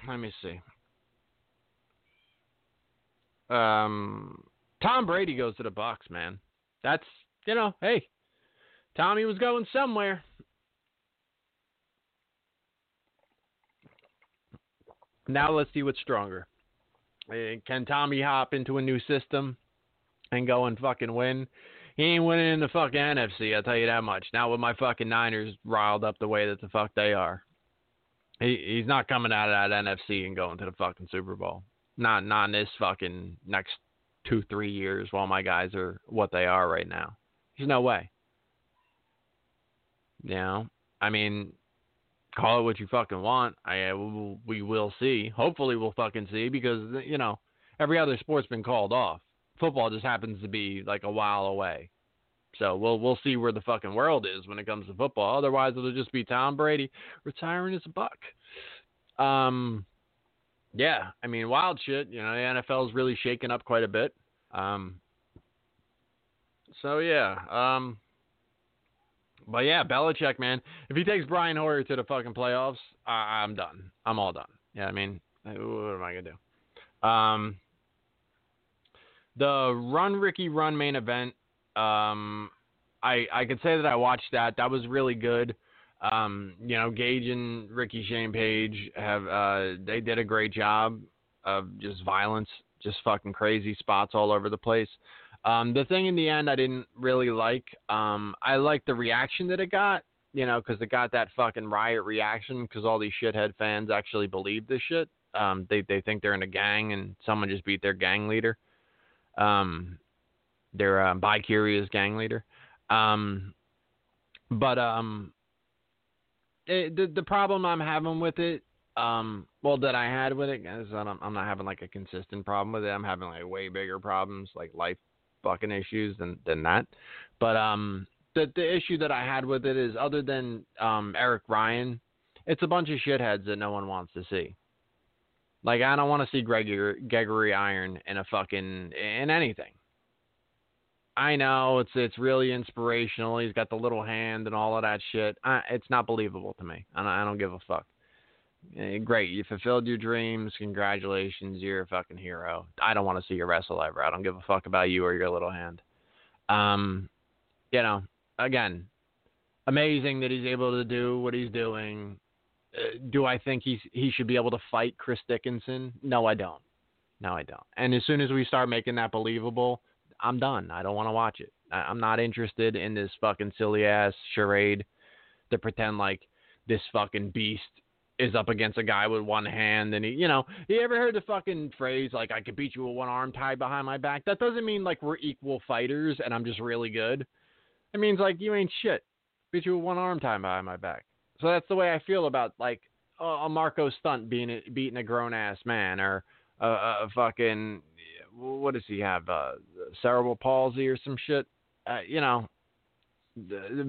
let me see. Um, Tom Brady goes to the Bucs, man. That's you know, hey, Tommy was going somewhere. Now let's see what's stronger. Eh, can Tommy hop into a new system and go and fucking win? He ain't winning in the fucking NFC, I'll tell you that much. Now with my fucking Niners riled up the way that the fuck they are. He he's not coming out of that NFC and going to the fucking Super Bowl. Not not in this fucking next two three years while my guys are what they are right now. There's no way. You know, I mean, call it what you fucking want. I uh, we will see. Hopefully, we'll fucking see because you know every other sport's been called off. Football just happens to be like a while away. So we'll we'll see where the fucking world is when it comes to football. Otherwise, it'll just be Tom Brady retiring as a Buc. Um, yeah, I mean, wild shit. You know, the NFL's really shaken up quite a bit. Um, so yeah, um, but yeah, Belichick, man, if he takes Brian Hoyer to the fucking playoffs, I, I'm done. I'm all done. Yeah, I mean, what am I gonna do? Um, the Run Ricky Run main event um, I I could say that I watched that. That was really good. Um, you know, Gage and Rickey Shane Page have uh, they did a great job of just violence, just fucking crazy spots all over the place. Um, the thing in the end I didn't really like. Um, I liked the reaction that it got, you know, because it got that fucking riot reaction because all these shithead fans actually believe this shit. Um, they they think they're in a gang and someone just beat their gang leader. Um, their uh, bi-curious gang leader. Um, but um, it, the the problem I'm having with it, um, well, that I had with it is I'm, I'm not having like a consistent problem with it. I'm having like way bigger problems, like life fucking issues than than that. But um, the the issue that I had with it is other than um Eric Ryan, it's a bunch of shitheads that no one wants to see. Like I don't want to see Gregory Gregory Iron in a fucking in anything. I know it's it's really inspirational. He's got the little hand and all of that shit. I, it's not believable to me. I don't, I don't give a fuck. Eh, great, you fulfilled your dreams. Congratulations, you're a fucking hero. I don't want to see you wrestle ever. I don't give a fuck about you or your little hand. Um, you know, again, amazing that he's able to do what he's doing. Uh, do I think he's he should be able to fight Chris Dickinson? No, I don't. No, I don't. And as soon as we start making that believable, I'm done. I don't want to watch it. I, I'm not interested in this fucking silly ass charade to pretend like this fucking beast is up against a guy with one hand and he you know you ever heard the fucking phrase like i could beat you with one arm tied behind my back that doesn't mean like we're equal fighters and i'm just really good it means like you ain't shit beat you with one arm tied behind my back so that's the way i feel about like a, Marko Stunt being a, beating a grown ass man or a, a fucking what does he have uh cerebral palsy or some shit uh, you know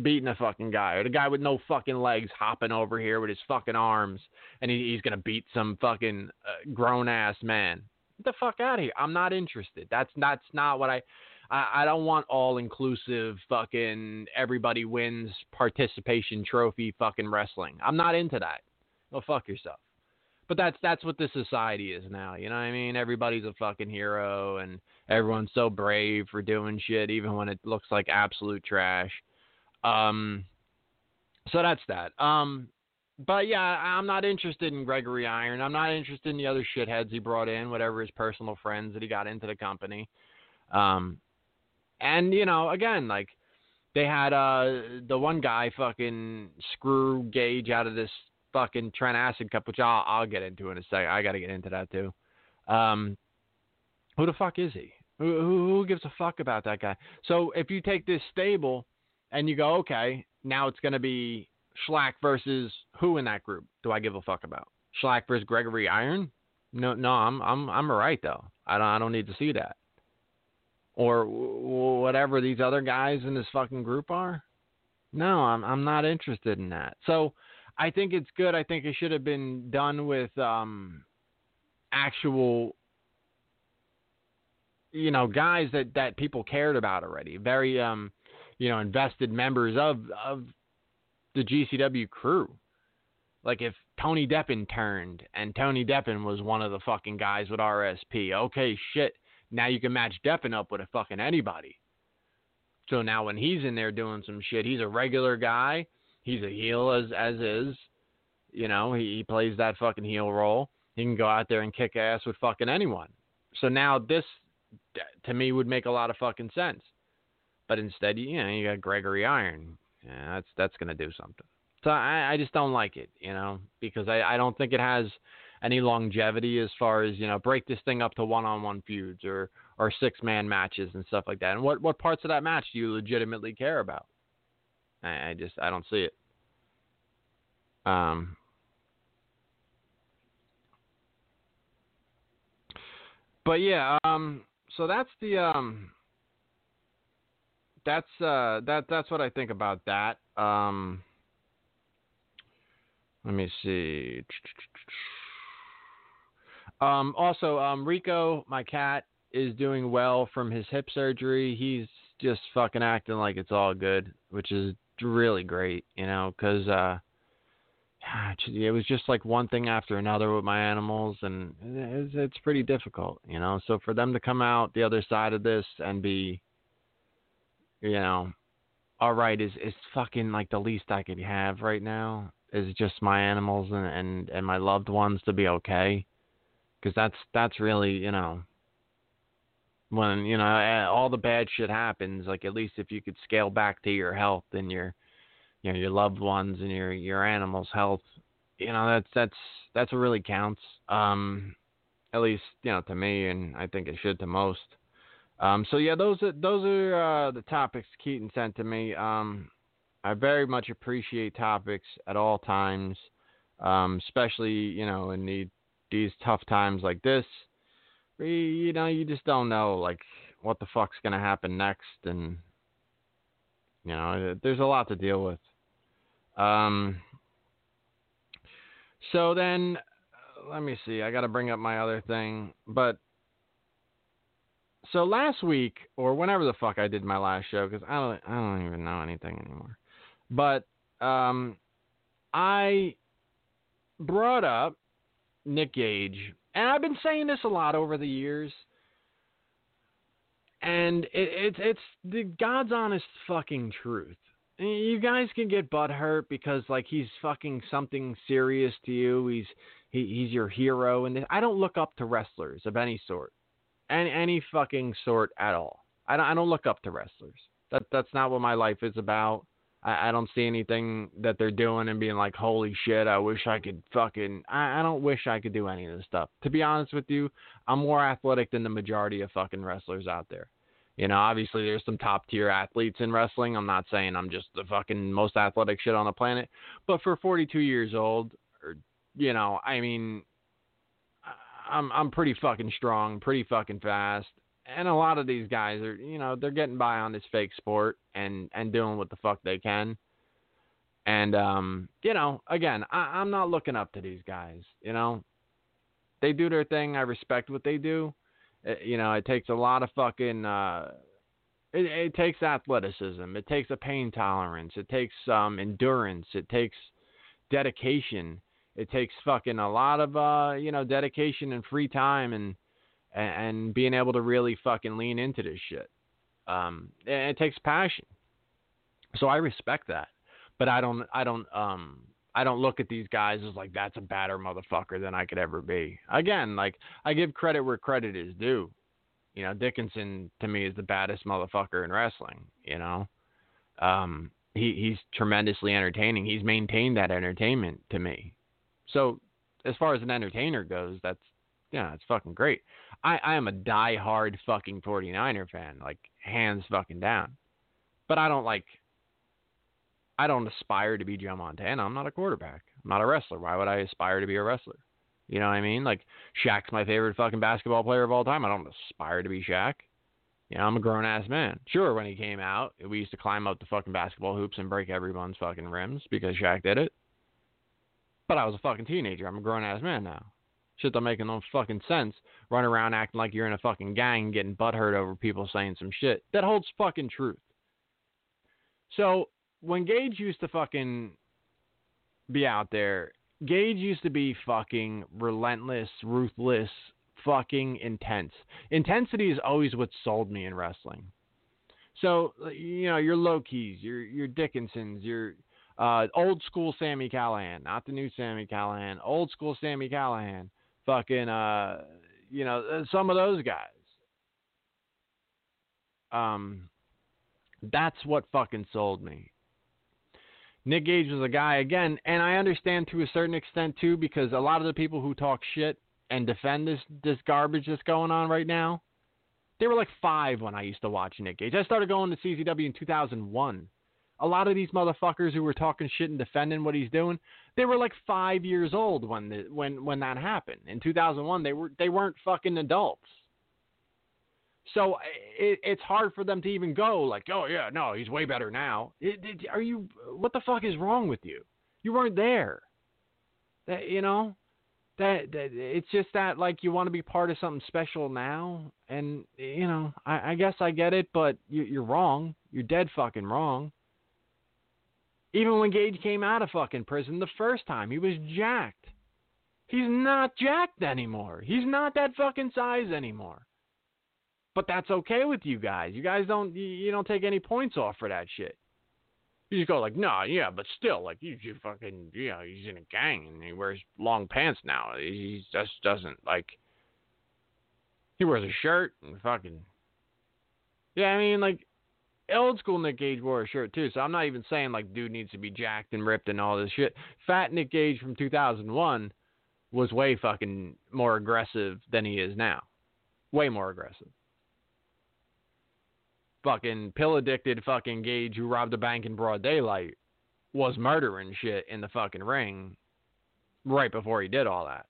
beating a fucking guy or the guy with no fucking legs hopping over here with his fucking arms and he, he's gonna beat some fucking uh, grown ass man. Get the fuck out of here! I'm not interested. That's that's not what I. I, I don't want all inclusive fucking everybody wins participation trophy fucking wrestling. I'm not into that. Go fuck yourself. But that's that's what this society is now. You know what I mean? Everybody's a fucking hero and everyone's so brave for doing shit even when it looks like absolute trash. Um, so that's that. Um, but yeah, I'm not interested in Gregory Iron. I'm not interested in the other shitheads he brought in, whatever his personal friends that he got into the company. Um, and you know, again, like they had uh the one guy fucking screw Gage out of this fucking Trent Acid Cup, which I'll I'll get into in a second. I got to get into that too. Um, who the fuck is he? Who, who gives a fuck about that guy? So if you take this stable and you go, okay, now it's going to be Shlak versus who in that group? Do I give a fuck about Shlak versus Gregory Iron? No, no, I'm I'm I'm alright though. I don't I don't need to see that. Or whatever these other guys in this fucking group are. No, I'm I'm not interested in that. So I think it's good. I think it should have been done with um actual you know guys that that people cared about already. Very um you know, invested members of of the GCW crew. Like if Tony Deppen turned and Tony Deppen was one of the fucking guys with RSP, okay, shit. Now you can match Deppen up with a fucking anybody. So now when he's in there doing some shit, he's a regular guy. He's a heel as as is. You know, he, he plays that fucking heel role. He can go out there and kick ass with fucking anyone. So now this to me would make a lot of fucking sense. But instead, you know, you got Gregory Iron. Yeah, that's that's gonna do something. So I, I just don't like it, you know, because I, I don't think it has any longevity as far as you know break this thing up to one-on-one feuds or or six-man matches and stuff like that. And what what parts of that match do you legitimately care about? I, I just I don't see it. Um. But yeah, um. So that's the um that's uh that that's what I think about that. Um let me see. Um also um Rico, my cat, is doing well from his hip surgery. He's just fucking acting like it's all good, which is really great, you know, cuz uh it was just like one thing after another with my animals and it's, it's pretty difficult, you know. So for them to come out the other side of this and be you know, all right is is fucking like the least I could have right now is just my animals and and and my loved ones to be okay, because that's that's really you know. When you know all the bad shit happens, like at least if you could scale back to your health and your, you know, your loved ones and your your animals' health, you know that's that's that's what really counts. Um, at least you know to me, and I think it should to most. Um, so yeah, those are those are uh, the topics Keaton sent to me. Um, I very much appreciate topics at all times, um, especially you know in the, these tough times like this. You, know you just don't know like what the fuck's gonna happen next, and you know there's a lot to deal with. Um, so then, let me see. I got to bring up my other thing, but so last week or whenever the fuck I did my last show because I don't I don't even know anything anymore. But um, I brought up Nick Gage, and I've been saying this a lot over the years. And it, it's it's the God's honest fucking truth. you guys can get butt hurt because like he's fucking something serious to you. He's he, he's your hero, and I don't look up to wrestlers of any sort, any any fucking sort at all. I don't I don't look up to wrestlers. That that's not what my life is about. I, I don't see anything that they're doing and being like, holy shit, I wish I could fucking. I, I don't wish I could do any of this stuff. To be honest with you, I'm more athletic than the majority of fucking wrestlers out there. You know, obviously there's some top tier athletes in wrestling. I'm not saying I'm just the fucking most athletic shit on the planet, but for 42 years old, or you know, I mean, I'm I'm pretty fucking strong, pretty fucking fast, and a lot of these guys are, you know, they're getting by on this fake sport and and doing what the fuck they can. And um, you know, again, I, I'm not looking up to these guys. You know, they do their thing. I respect what they do. It, you know, it takes a lot of fucking. Uh, it, it takes athleticism. It takes a pain tolerance. It takes um endurance. It takes dedication. It takes fucking a lot of uh, you know, dedication and free time and and, being able to really fucking lean into this shit. Um, and it takes passion. So I respect that, but I don't, I don't, um, I don't look at these guys as like that's a badder motherfucker than I could ever be. Again, like I give credit where credit is due. You know, Dickinson to me is the baddest motherfucker in wrestling. You know, um, he he's tremendously entertaining. He's maintained that entertainment to me. So as far as an entertainer goes, that's yeah, it's fucking great. I, I am a die-hard fucking 49er fan, like hands fucking down. But I don't like I don't aspire to be Joe Montana. I'm not a quarterback. I'm not a wrestler. Why would I aspire to be a wrestler? You know what I mean? Like Shaq's my favorite fucking basketball player of all time. I don't aspire to be Shaq. You know, I'm a grown ass man. Sure, when he came out, we used to climb up the fucking basketball hoops and break everyone's fucking rims because Shaq did it. But I was a fucking teenager. I'm a grown ass man now. Shit don't make no fucking sense. Run around acting like you're in a fucking gang, getting butthurt over people saying some shit that holds fucking truth. So when Gage used to fucking be out there, Gage used to be fucking relentless, ruthless, fucking intense. Intensity is always what sold me in wrestling. So you know your Low Kis, your your Dickinsons, your uh, old school Sami Callihan, not the new Sami Callihan, old school Sami Callihan fucking uh you know uh, some of those guys. Um that's what fucking sold me. Nick Gage was a guy again and I understand to a certain extent too because a lot of the people who talk shit and defend this this garbage that's going on right now they were like 5 when I used to watch Nick Gage. I started going to CZW in 2001 a lot of these motherfuckers who were talking shit and defending what he's doing, they were like five years old when the, when when that happened in 2001. They were they weren't fucking adults. So it, it's hard for them to even go like, oh yeah, no, he's way better now. It, it, are you? What the fuck is wrong with you? You weren't there. That you know, that, that it's just that like you want to be part of something special now, and you know, I, I guess I get it, but you, you're wrong. You're dead fucking wrong. Even when Gage came out of fucking prison the first time, he was jacked. He's not jacked anymore. He's not that fucking size anymore. But that's okay with you guys. You guys don't you don't take any points off for that shit. You just go like, no, nah, yeah, but still, like you, you fucking, you know, he's in a gang and he wears long pants now. He just doesn't like. He wears a shirt and fucking. Yeah, I mean, like old school Nick Gage wore a shirt too, so I'm not even saying like dude needs to be jacked and ripped and all this shit. Fat Nick Gage from 2001 was way fucking more aggressive than he is now. Way more aggressive. Fucking pill addicted fucking Gage who robbed a bank in broad daylight was murdering shit in the fucking ring right before he did all that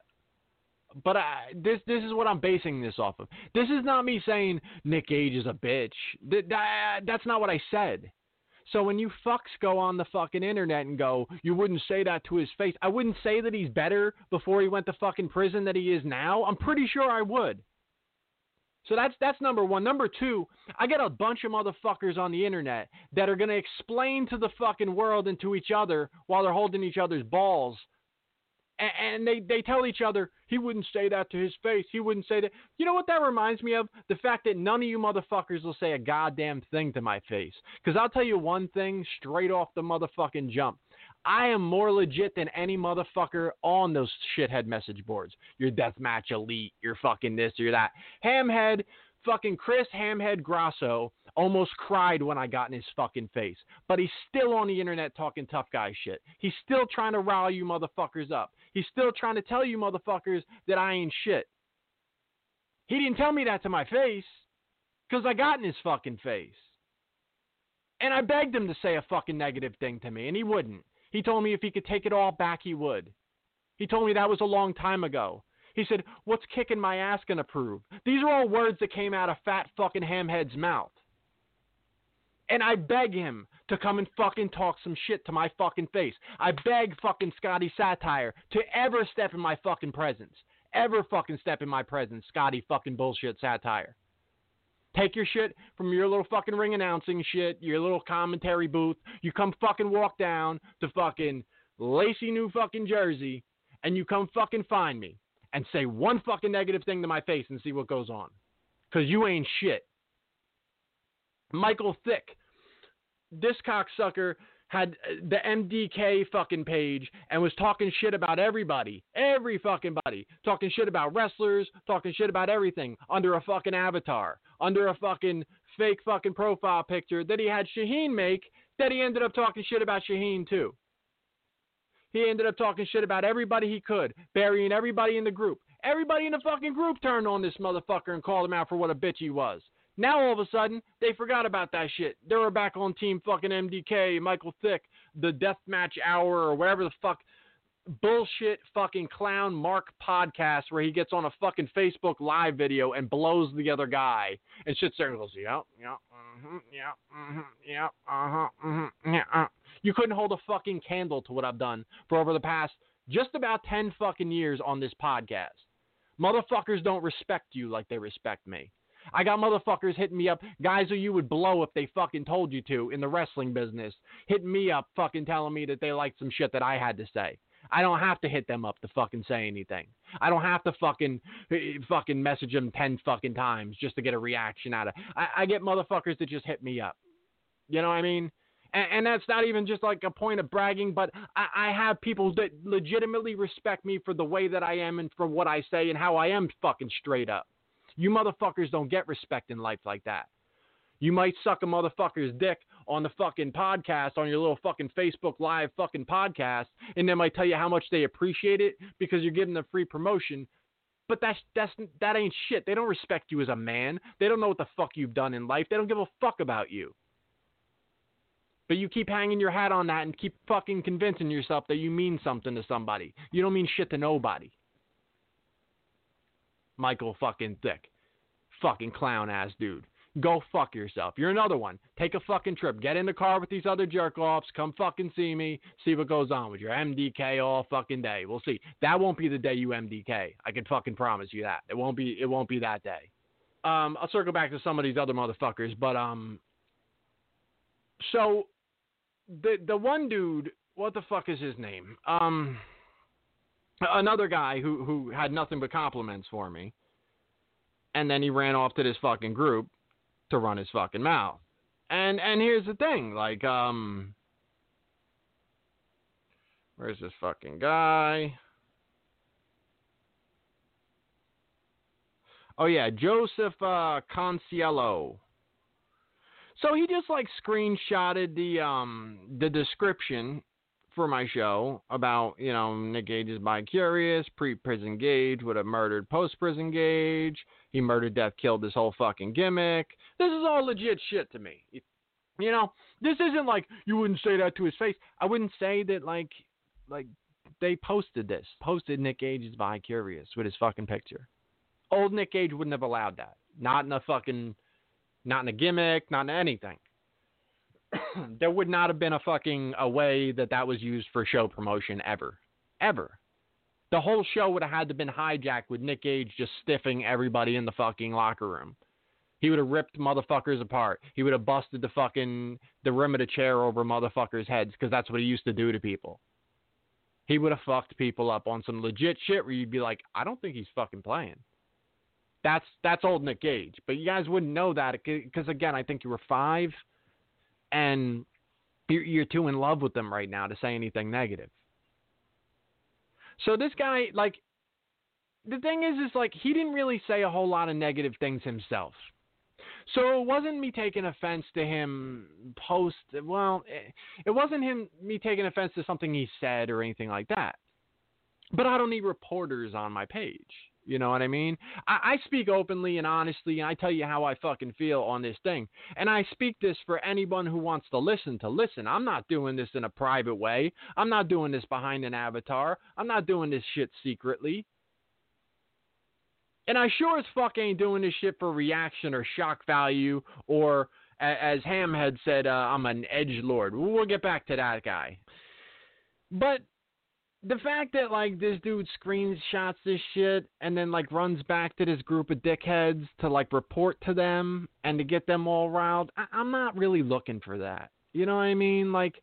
but I, this this is what I'm basing this off of. This is not me saying Nick Gage is a bitch. That, that, that's not what I said. So when you fucks go on the fucking internet and go, you wouldn't say that to his face. I wouldn't say that he's better before he went to fucking prison than he is now. I'm pretty sure I would. So that's that's number one. Number two, I get a bunch of motherfuckers on the internet that are gonna explain to the fucking world and to each other while they're holding each other's balls and they they tell each other he wouldn't say that to his face. He wouldn't say that. You know what that reminds me of? The fact that none of you motherfuckers will say a goddamn thing to my face. Because I'll tell you one thing straight off the motherfucking jump. I am more legit than any motherfucker on those shithead message boards. Your deathmatch elite, you're fucking this, you're that. Hamhead, fucking Chris Hamhead Grasso almost cried when I got in his fucking face. But he's still on the internet talking tough guy shit. He's still trying to rile you motherfuckers up. He's still trying to tell you motherfuckers that I ain't shit. He didn't tell me that to my face because I got in his fucking face. And I begged him to say a fucking negative thing to me, and he wouldn't. He told me if he could take it all back, he would. He told me that was a long time ago. He said, What's kicking my ass gonna prove? These are all words that came out of fat fucking hamhead's mouth. And I beg him to come and fucking talk some shit to my fucking face. I beg fucking Scotty Satire to ever step in my fucking presence. Ever fucking step in my presence, Scotty fucking bullshit satire. Take your shit from your little fucking ring announcing shit, your little commentary booth. You come fucking walk down to fucking Lacey, New fucking Jersey, and you come fucking find me and say one fucking negative thing to my face and see what goes on. Because you ain't shit. Michael Thick, this cocksucker had uh, the MDK fucking page and was talking shit about everybody, every fucking body, talking shit about wrestlers, talking shit about everything under a fucking avatar, under a fucking fake fucking profile picture that he had Shaheen make that he ended up talking shit about Shaheen too. He ended up talking shit about everybody he could, burying everybody in the group. Everybody in the fucking group turned on this motherfucker and called him out for what a bitch he was. Now all of a sudden, they forgot about that shit. They were back on team fucking MDK, Michael Thick, the Deathmatch Hour, or whatever the fuck bullshit fucking clown Mark podcast where he gets on a fucking Facebook live video and blows the other guy and sits there and goes, yeah, yeah, mm-hmm, yeah, mm-hmm, yeah, uh-huh, mm-hmm, yeah. Uh. You couldn't hold a fucking candle to what I've done for over the past just about 10 fucking years on this podcast. Motherfuckers don't respect you like they respect me. I got motherfuckers hitting me up, guys who you would blow if they fucking told you to in the wrestling business, hitting me up, fucking telling me that they liked some shit that I had to say. I don't have to hit them up to fucking say anything. I don't have to fucking eh, eh, fucking message them ten fucking times just to get a reaction out of. I, I get motherfuckers that just hit me up. You know what I mean? And, and that's not even just like a point of bragging, but I, I have people that legitimately respect me for the way that I am and for what I say and how I am fucking straight up. You motherfuckers don't get respect in life like that. You might suck a motherfucker's dick on the fucking podcast, on your little fucking Facebook Live fucking podcast, and they might tell you how much they appreciate it because you're giving them free promotion. But that's that's that ain't shit. They don't respect you as a man. They don't know what the fuck you've done in life. They don't give a fuck about you. But you keep hanging your hat on that and keep fucking convincing yourself that you mean something to somebody. You don't mean shit to nobody. Michael fucking Thick. Fucking clown ass dude. Go fuck yourself. You're another one. Take a fucking trip. Get in the car with these other jerk offs. Come fucking see me. See what goes on with your MDK all fucking day. We'll see. That won't be the day you MDK. I can fucking promise you that. It won't be. It won't be that day. Um, I'll circle back to some of these other motherfuckers, but um. So, the the one dude, what the fuck is his name? Um another guy who who had nothing but compliments for me, and then he ran off to this fucking group to run his fucking mouth. And and here's the thing, like um, where's this fucking guy? Oh yeah, Joseph uh, Conciello. So he just like screenshotted the um the description for my show about, you know, Nick Gage is bi-curious, pre-prison Gage would have murdered post-prison Gage. He murdered, death, killed this whole fucking gimmick. This is all legit shit to me. You know, this isn't like you wouldn't say that to his face. I wouldn't say that like, like they posted this, posted Nick Gage is bi-curious with his fucking picture. Old Nick Gage wouldn't have allowed that. Not in a fucking, not in a gimmick, not in anything. [clears throat] there would not have been a fucking a way that that was used for show promotion ever, ever. The whole show would have had to been hijacked with Nick Gage just stiffing everybody in the fucking locker room. He would have ripped motherfuckers apart. He would have busted the fucking the rim of the chair over motherfuckers' heads because that's what he used to do to people. He would have fucked people up on some legit shit where you'd be like, I don't think he's fucking playing. That's that's old Nick Gage, but you guys wouldn't know that because again, I think you were five, and you're, you're too in love with them right now to say anything negative. So this guy, like, the thing is, is like he didn't really say a whole lot of negative things himself. So it wasn't me taking offense to him post. Well, it wasn't him me taking offense to something he said or anything like that. But I don't need reporters on my page. You know what I mean? I, I speak openly and honestly, and I tell you how I fucking feel on this thing. And I speak this for anyone who wants to listen to listen. I'm not doing this in a private way. I'm not doing this behind an avatar. I'm not doing this shit secretly. And I sure as fuck ain't doing this shit for reaction or shock value or, as Hamhead said, uh, I'm an edge lord. We'll get back to that guy. But the fact that like this dude screenshots this shit and then like runs back to this group of dickheads to like report to them and to get them all riled, I- I'm not really looking for that. You know what I mean? Like,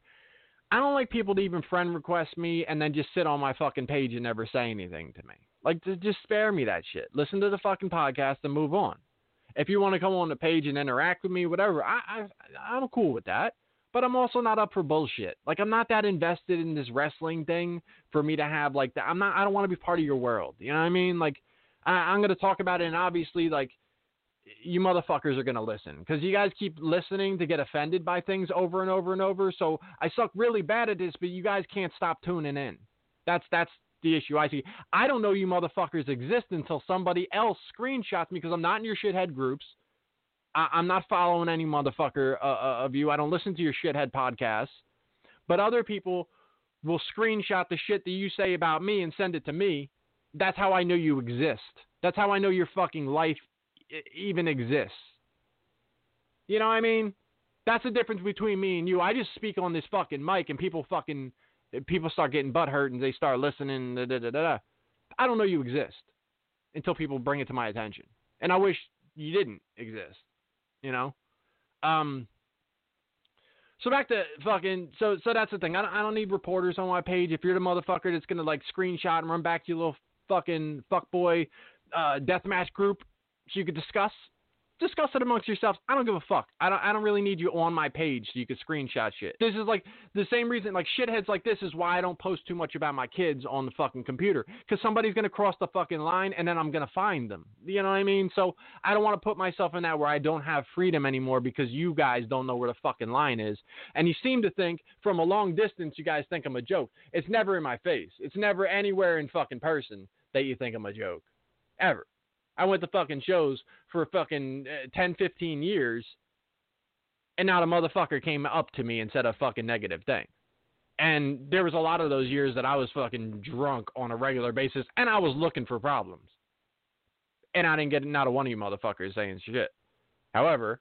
I don't like people to even friend request me and then just sit on my fucking page and never say anything to me. Like, just spare me that shit. Listen to the fucking podcast and move on. If you want to come on the page and interact with me, whatever, I, I I'm cool with that but I'm also not up for bullshit. Like I'm not that invested in this wrestling thing for me to have like that. I'm not. I don't want to be part of your world. You know what I mean? Like I, I'm gonna talk about it, and obviously like you motherfuckers are gonna listen because you guys keep listening to get offended by things over and over and over. So I suck really bad at this, but you guys can't stop tuning in. That's that's the issue I see. I don't know you motherfuckers exist until somebody else screenshots me because I'm not in your shithead groups. I, am not following any motherfucker uh, uh, of you. I don't listen to your shithead podcasts. But other people will screenshot the shit that you say about me and send it to me. That's how I know you exist. That's how I know your fucking life even exists. You know what I mean? That's the difference between me and you. I just speak on this fucking mic and people fucking people start getting butt hurt and they start listening. Da, da, da, da. I don't know you exist until people bring it to my attention. And I wish you didn't exist. You know, um. So back to fucking so so that's the thing. I don't, I don't need reporters on my page. If you're the motherfucker that's gonna like screenshot and run back to your little fucking fuckboy uh, deathmatch group, so you could discuss discuss it amongst yourselves. I don't give a fuck. I don't I don't really need you on my page so you can screenshot shit. This is like the same reason like shitheads like this is why I don't post too much about my kids on the fucking computer cuz somebody's going to cross the fucking line and then I'm going to find them. You know what I mean? So I don't want to put myself in that where I don't have freedom anymore because you guys don't know where the fucking line is. And you seem to think from a long distance you guys think I'm a joke. It's never in my face. It's never anywhere in fucking person that you think I'm a joke. Ever. I went to fucking shows for fucking uh, 10, 15 years, and not a motherfucker came up to me and said a fucking negative thing. And there was a lot of those years that I was fucking drunk on a regular basis, and I was looking for problems. And I didn't get not a one of you motherfuckers saying shit. However,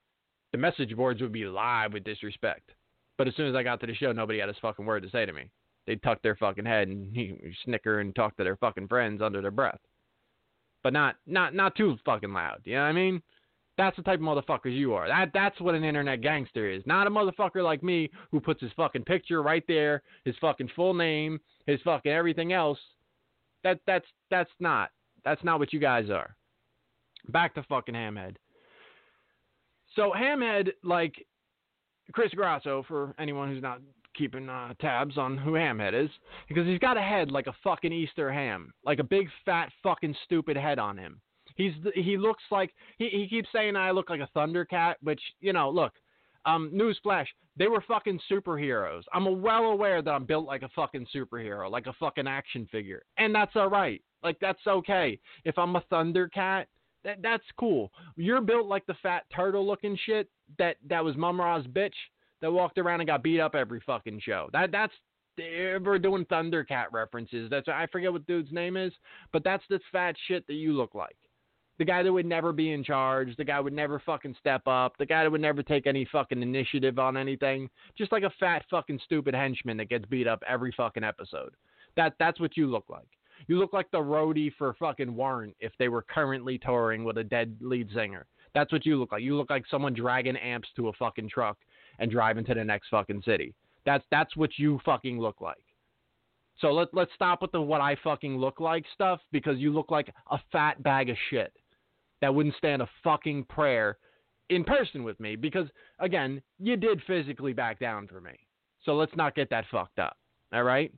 the message boards would be live with disrespect. But as soon as I got to the show, nobody had a fucking word to say to me. They'd tuck their fucking head and [laughs] snicker and talk to their fucking friends under their breath but not not not too fucking loud. You know what I mean? That's the type of motherfuckers you are. That that's what an internet gangster is. Not a motherfucker like me who puts his fucking picture right there, his fucking full name, his fucking everything else. That that's that's not that's not what you guys are. Back to fucking Hamhead. So Hamhead, like Chris Grasso, for anyone who's not keeping uh, tabs on who Hamhead is because he's got a head like a fucking Easter ham, like a big fat fucking stupid head on him. He's he looks like he he keeps saying I look like a Thundercat, which you know, look, um, newsflash, they were fucking superheroes. I'm well aware that I'm built like a fucking superhero, like a fucking action figure, and that's all right. Like that's okay. If I'm a Thundercat, that that's cool. You're built like the fat turtle looking shit that that was Mumm-Ra's bitch that walked around and got beat up every fucking show. That that's we're doing Thundercat references. That's I forget what dude's name is, but that's the fat shit that you look like. The guy that would never be in charge, the guy would never fucking step up, the guy that would never take any fucking initiative on anything, just like a fat fucking stupid henchman that gets beat up every fucking episode. That that's what you look like. You look like the roadie for fucking Warrant if they were currently touring with a dead lead singer. That's what you look like. You look like someone dragging amps to a fucking truck and driving to the next fucking city. That's that's what you fucking look like. So let let's stop with the what I fucking look like stuff because you look like a fat bag of shit that wouldn't stand a fucking prayer in person with me because again, you did physically back down for me. So let's not get that fucked up. All right?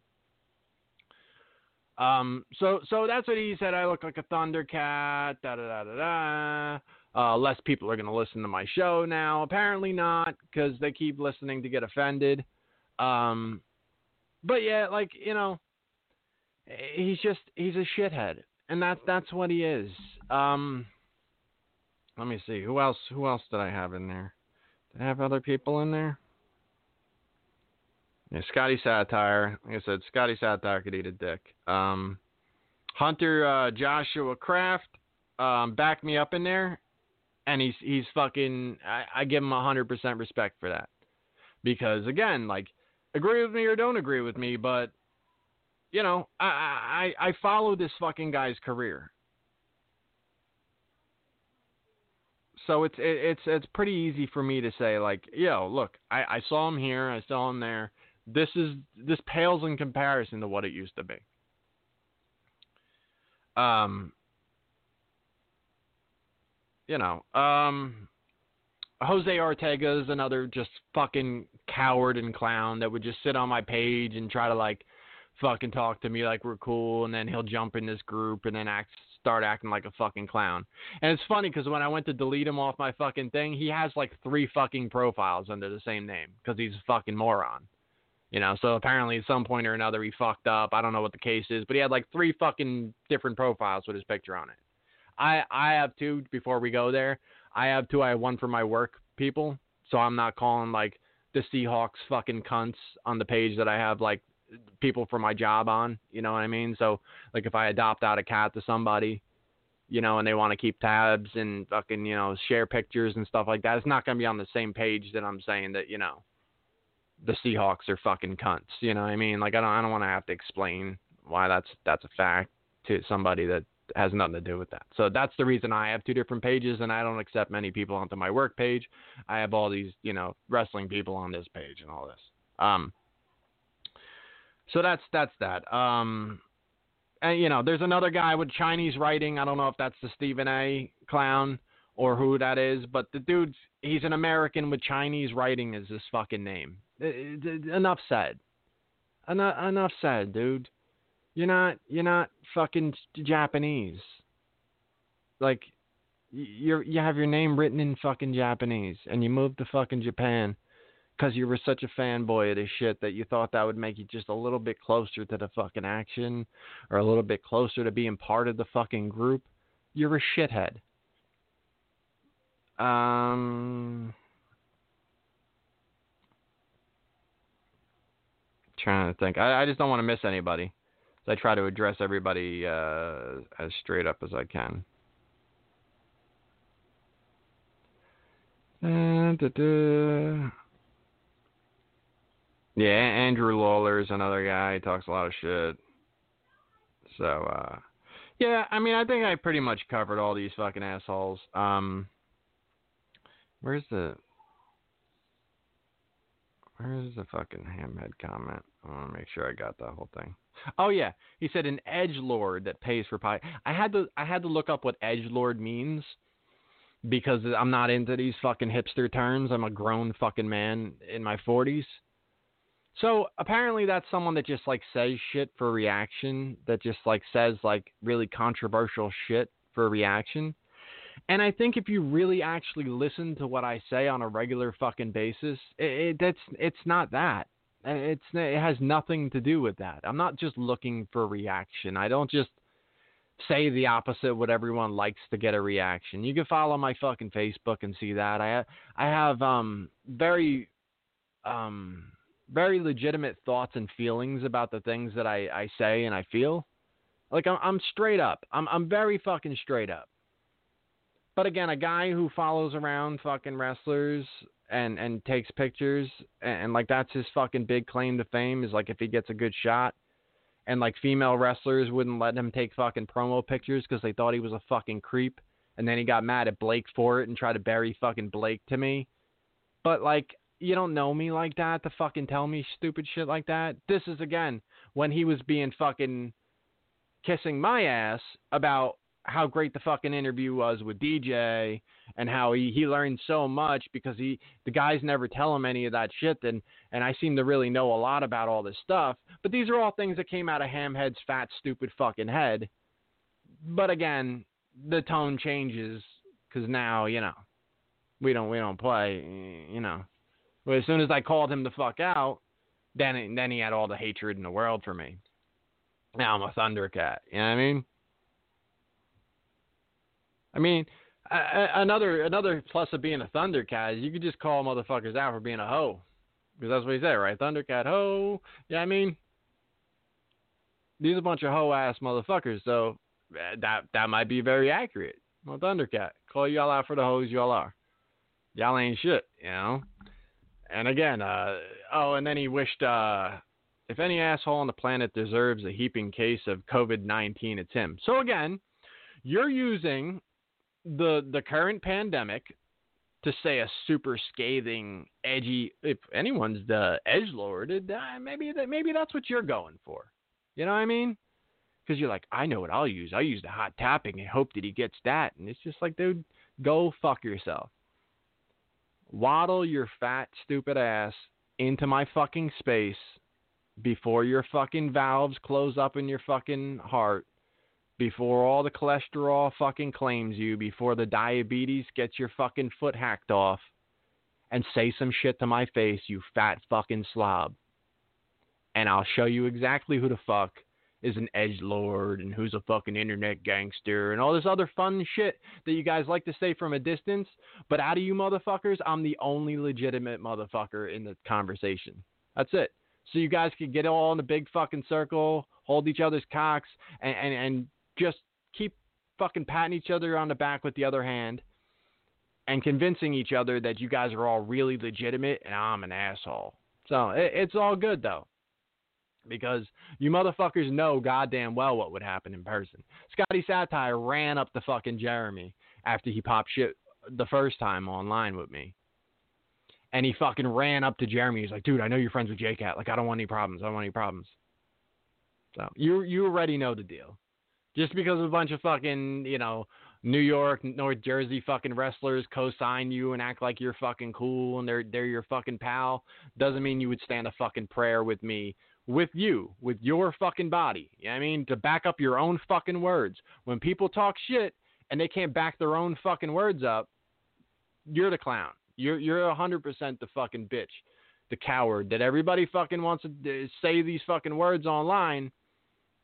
Um so so that's what he said I look like a thundercat, da da da da da. Uh, less people are going to listen to my show now. Apparently not, because they keep listening to get offended. Um, but yeah, like you know, he's just he's a shithead, and that's that's what he is. Um, let me see who else who else did I have in there? Did I have other people in there? Yeah, Scotty Satire. Like I said, Scotty Satire could eat a dick. Um, Hunter uh, Joshua Kraft, um, back me up in there, and he's he's fucking. I, I give him hundred percent respect for that, because again, like, agree with me or don't agree with me, but you know, I I I follow this fucking guy's career. So it's it, it's it's pretty easy for me to say like, yo, look, I, I saw him here, I saw him there. This is this pales in comparison to what it used to be. Um, you know, um, Jose Ortega is another just fucking coward and clown that would just sit on my page and try to like fucking talk to me like we're cool, and then he'll jump in this group and then act start acting like a fucking clown. And it's funny because when I went to delete him off my fucking thing, he has like three fucking profiles under the same name because he's a fucking moron. You know, so apparently at some point or another he fucked up. I don't know what the case is, but he had like three fucking different profiles with his picture on it. I I have two before we go there. I have two. I have one for my work people, so I'm not calling like the Seahawks fucking cunts on the page that I have like people for my job on. You know what I mean? So like if I adopt out a cat to somebody, you know, and they want to keep tabs and fucking you know share pictures and stuff like that, it's not gonna be on the same page that I'm saying that you know the Seahawks are fucking cunts. You know what I mean? Like I don't I don't want to have to explain why that's that's a fact to somebody that has nothing to do with that. So that's the reason I have two different pages and I don't accept many people onto my work page. I have all these, you know, wrestling people on this page and all this. Um so that's that's that. Um and you know, there's another guy with Chinese writing. I don't know if that's the Stephen A clown or who that is, but the dude's he's an American with Chinese writing is his fucking name. Enough said. Enough, enough said, dude. You're not you're not fucking Japanese. Like you you have your name written in fucking Japanese and you moved to fucking Japan because you were such a fanboy of this shit that you thought that would make you just a little bit closer to the fucking action or a little bit closer to being part of the fucking group. You're a shithead. Um trying to think. I, I just don't want to miss anybody. I try to address everybody uh, as straight up as I can. Yeah, Andrew Lawler is another guy. He talks a lot of shit. So, uh, yeah, I mean, I think I pretty much covered all these fucking assholes. Um, where's the Where's the fucking hamhead comment? I want to make sure I got that whole thing. Oh yeah, he said an edge lord that pays for pie. I had to I had to look up what edge lord means because I'm not into these fucking hipster terms. I'm a grown fucking man in my 40s. So apparently that's someone that just like says shit for reaction, that just like says like really controversial shit for reaction. And I think if you really actually listen to what I say on a regular fucking basis, it, it that's it's not that. It's it has nothing to do with that. I'm not just looking for reaction. I don't just say the opposite what everyone likes to get a reaction. You can follow my fucking Facebook and see that. I I have um very um very legitimate thoughts and feelings about the things that I I say and I feel. Like I'm I'm straight up. I'm I'm very fucking straight up. But again, a guy who follows around fucking wrestlers and and takes pictures and, and, like that's his fucking big claim to fame is like if he gets a good shot and like female wrestlers wouldn't let him take fucking promo pictures because they thought he was a fucking creep and then he got mad at Blake for it and tried to bury fucking Blake to me. But like you don't know me like that to fucking tell me stupid shit like that. This is again when he was being fucking kissing my ass about how great the fucking interview was with DJ and how he, he learned so much because he the guys never tell him any of that shit and and I seem to really know a lot about all this stuff. But these are all things that came out of Hamhead's fat stupid fucking head. But again, the tone changes cuz now, you know, we don't we don't play, you know. But as soon as I called him the fuck out, then then he had all the hatred in the world for me. Now I'm a Thundercat. You know what I mean? I mean, another another plus of being a Thundercat is you could just call motherfuckers out for being a hoe, because that's what he said, right? Thundercat hoe. Yeah, I mean, these are a bunch of hoe ass motherfuckers, so that that might be very accurate. Well, Thundercat, call y'all out for the hoes y'all are. Y'all ain't shit, you know. And again, uh, oh, and then he wished uh, if any asshole on the planet deserves a heaping case of COVID 19, it's him. So again, you're using the the current pandemic to say a super scathing, edgy. If anyone's the edge lord, uh, maybe that maybe that's what you're going for. You know what I mean? Because you're like, I know what I'll use. I'll use the hot tapping and hope that he gets that. And it's just like, dude, go fuck yourself. Waddle your fat, stupid ass into my fucking space before your fucking valves close up in your fucking heart before all the cholesterol fucking claims you, before the diabetes gets your fucking foot hacked off, and say some shit to my face, you fat fucking slob. And I'll show you exactly who the fuck is an edge lord and who's a fucking internet gangster and all this other fun shit that you guys like to say from a distance. But out of you motherfuckers, I'm the only legitimate motherfucker in the conversation. That's it. So you guys can get all in a big fucking circle, hold each other's cocks, and, and, and just keep fucking patting each other on the back with the other hand and convincing each other that you guys are all really legitimate and I'm an asshole. So it, it's all good though. Because you motherfuckers know goddamn well what would happen in person. Scotty Satire ran up the fucking Jeremy after he popped shit the first time online with me. And he fucking ran up to Jeremy. He's like, dude, I know you're friends with J. Cal. Like, I don't want any problems. I don't want any problems. So you you already know the deal. Just because a bunch of fucking, you know, New York, North Jersey fucking wrestlers co-sign you and act like you're fucking cool and they're they're your fucking pal doesn't mean you would stand a fucking prayer with me with you, with your fucking body. You know I mean? To back up your own fucking words. When people talk shit and they can't back their own fucking words up, you're the clown. You're you're hundred percent the fucking bitch, the coward that everybody fucking wants to uh, say these fucking words online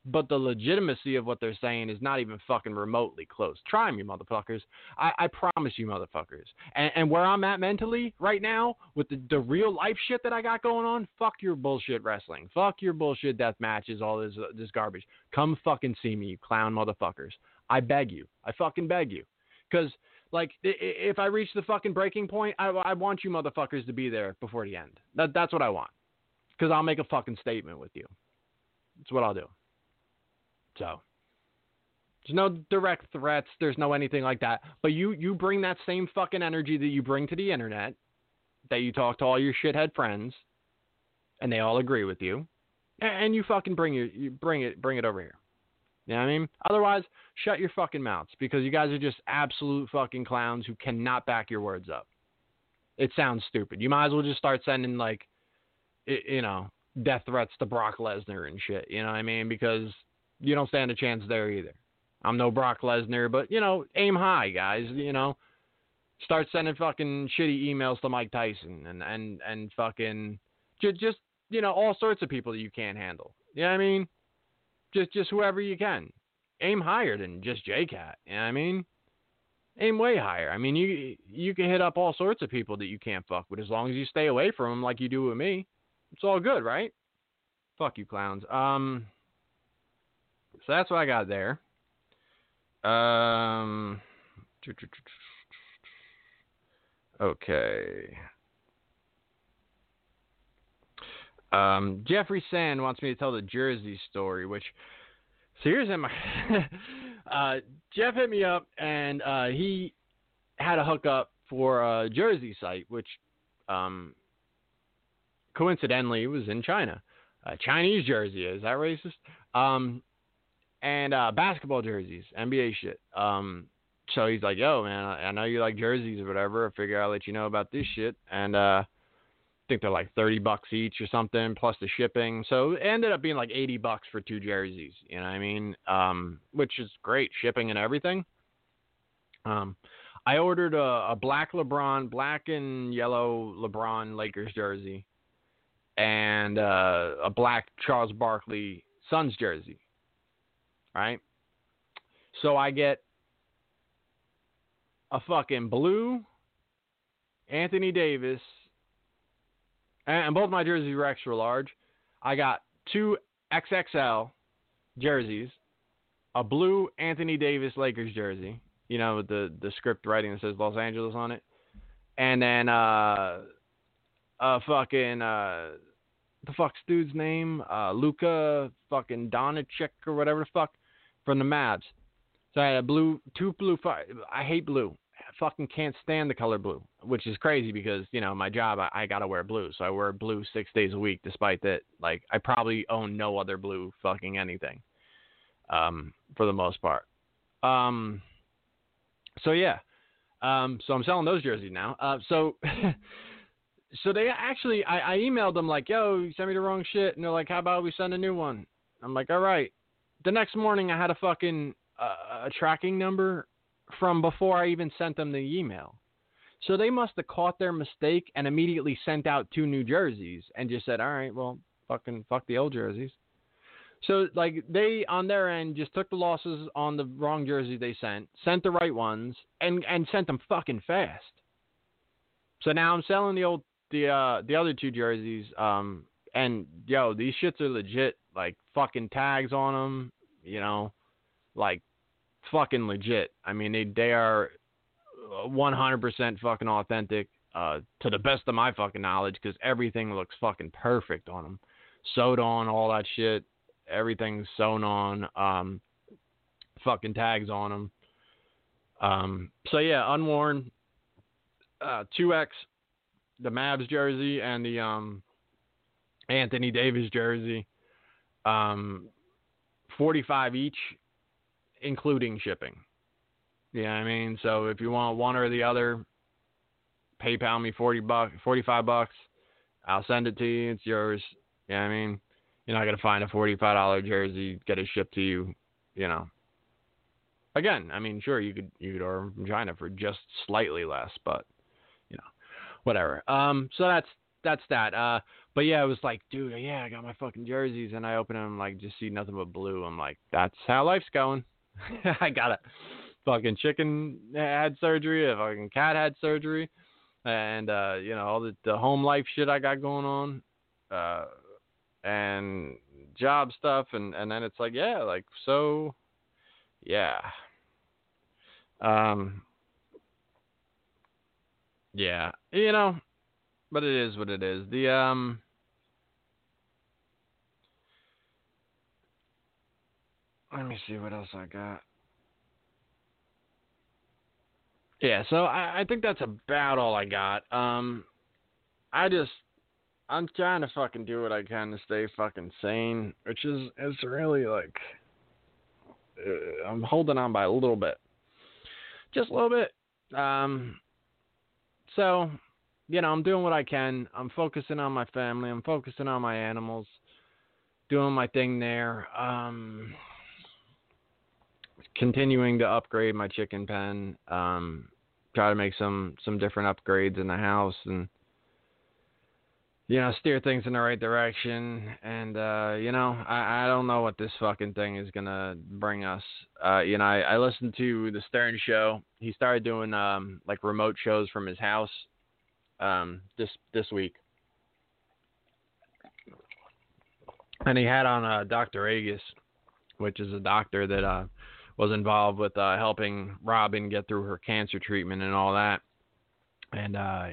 but the legitimacy of what they're saying is not even fucking remotely close. Try me, motherfuckers. I, I promise you, motherfuckers. And, and, where I'm at mentally right now, with the, the real life shit that I got going on, fuck your bullshit wrestling. Fuck your bullshit death matches, all this uh, this garbage. Come fucking see me, you clown motherfuckers. I beg you. I fucking beg you. Because, like, if I reach the fucking breaking point, I, I want you motherfuckers to be there before the end. That, that's what I want. Because I'll make a fucking statement with you. That's what I'll do. So there's no direct threats. There's no anything like that. But you you bring that same fucking energy that you bring to the internet, that you talk to all your shithead friends, and they all agree with you, and you fucking bring it you bring it bring it over here. You know what I mean? Otherwise, shut your fucking mouths because you guys are just absolute fucking clowns who cannot back your words up. It sounds stupid. You might as well just start sending like, you know, death threats to Brock Lesnar and shit. You know what I mean? Because you don't stand a chance there either. I'm no Brock Lesnar, but you know, aim high, guys. You know, start sending fucking shitty emails to Mike Tyson and and and fucking just just you know all sorts of people that you can't handle. You know what I mean? Just just whoever you can. Aim higher than just J. Cal. You know what I mean? Aim way higher. I mean, you you can hit up all sorts of people that you can't fuck with as long as you stay away from them like you do with me. It's all good, right? Fuck you, clowns. Um. So that's what I got there. Um, okay. Um, Jeffrey Sand wants me to tell the Jersey story, which so here's him. [laughs] uh, Jeff hit me up and uh, he had a hookup for a Jersey site, which um, coincidentally, was in China. A Chinese jersey. Is that racist? Um, and uh, basketball jerseys, NBA shit. Um, so he's like, "Yo, man, I, I know you like jerseys or whatever. I figure I'll let you know about this shit." And uh, I think they're like thirty bucks each or something, plus the shipping. So it ended up being like eighty bucks for two jerseys. You know what I mean? Um, which is great, shipping and everything. Um, I ordered a, a black LeBron, black and yellow LeBron Lakers jersey, and uh, a black Charles Barkley Suns jersey. Right. So I get a fucking blue Anthony Davis, and both my jerseys were extra large. I got two XXL jerseys, a blue Anthony Davis Lakers jersey, you know, with the the script writing that says Los Angeles on it, and then uh, a fucking uh, the fuck's dude's name, uh, Luka fucking Doncic or whatever the fuck from the Mavs. So I had a blue, two blue. I hate blue. I fucking can't stand the color blue, which is crazy because you know my job. I, I gotta wear blue, so I wear blue six days a week. Despite that, like I probably own no other blue fucking anything, um, for the most part. Um, so yeah, um, so I'm selling those jerseys now. Uh, so. [laughs] so they actually, I, I emailed them like, "Yo, you sent me the wrong shit," and they're like, "How about we send a new one?" I'm like, "All right." The next morning, I had a fucking uh, a tracking number from before I even sent them the email. So they must have caught their mistake and immediately sent out two new jerseys and just said, "All right, well, fucking fuck the old jerseys." So like they on their end just took the losses on the wrong jersey they sent, sent the right ones, and and sent them fucking fast. So now I'm selling the old the uh the other two jerseys um and yo these shits are legit like fucking tags on them you know? Like fucking legit. I mean they they are 100% fucking authentic uh to the best of my fucking knowledge cuz everything looks fucking perfect on them sewed on all that shit. Everything's sewn on um fucking tags on them um so yeah unworn uh 2x the Mavs jersey and the um, Anthony Davis jersey, um, forty five each, including shipping. Yeah, I mean, so if you want one or the other, PayPal me forty bucks, forty five bucks. I'll send it to you. It's yours. Yeah, I mean, you're not gonna find a forty five dollar jersey, get it shipped to you. You know. Again, I mean, sure you could you could order from China for just slightly less, but you know, whatever. Um, so that's that's that. Uh, but yeah, it was like, dude, yeah, I got my fucking jerseys, and I open them, like, just see nothing but blue. I'm like, that's how life's going. [laughs] I got a fucking chicken had surgery, a fucking cat had surgery, and uh, you know all the the home life shit I got going on, uh, and job stuff, and and then it's like, yeah, like so, yeah. Um, yeah, you know, but it is what it is. The um. Let me see what else I got. Yeah, so I, I think that's about all I got. Um, I just I'm trying to fucking do what I can to stay fucking sane, which is it's really like uh, I'm holding on by a little bit, just a little bit. Um, so, you know, I'm doing what I can. I'm focusing on my family. I'm focusing on my animals, doing my thing there. Um, continuing to upgrade my chicken pen. Um, try to make some some different upgrades in the house and you know steer things in the right direction and uh you know i i don't know what this fucking thing is gonna bring us uh you know i i listened to the stern show he started doing um like remote shows from his house um this this week and he had on uh dr agus which is a doctor that uh was involved with uh, helping Robin get through her cancer treatment and all that. And uh,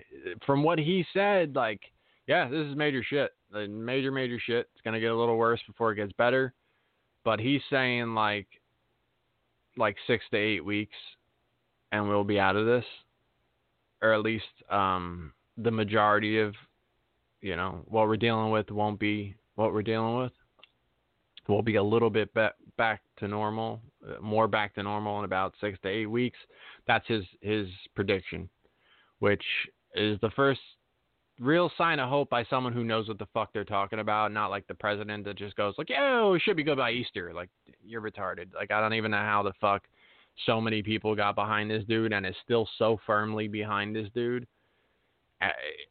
from what he said, like, yeah, this is major shit. The major, major shit. It's gonna get a little worse before it gets better. But he's saying like, like six to eight weeks, and we'll be out of this, or at least um, the majority of, you know, what we're dealing with won't be what we're dealing with. We'll be a little bit ba- back to normal, uh, more back to normal in about six to eight weeks. That's his his prediction, which is the first real sign of hope by someone who knows what the fuck they're talking about, not like the president that just goes like, "Yo, it should be good by Easter." Like you're retarded. Like I don't even know how the fuck so many people got behind this dude and is still so firmly behind this dude.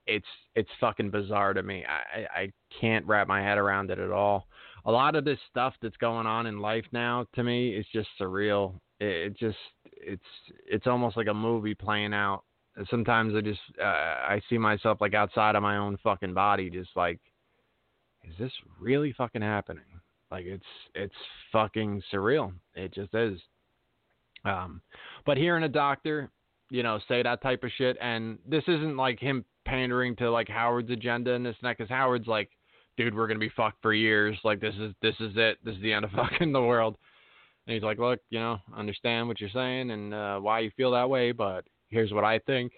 It's it's fucking bizarre to me. I I can't wrap my head around it at all. A lot of this stuff that's going on in life now to me is just surreal. It, it just it's it's almost like a movie playing out. Sometimes I just uh, I see myself like outside of my own fucking body, just like, is this really fucking happening? Like it's it's fucking surreal. It just is. Um, but hearing a doctor, you know, say that type of shit, and this isn't like him pandering to like Howard's agenda and this and that, because Howard's like, dude, we're gonna be fucked for years. Like this is this is it. This is the end of [laughs] fucking the world. And he's like, look, you know, understand what you're saying and uh, why you feel that way, but here's what I think.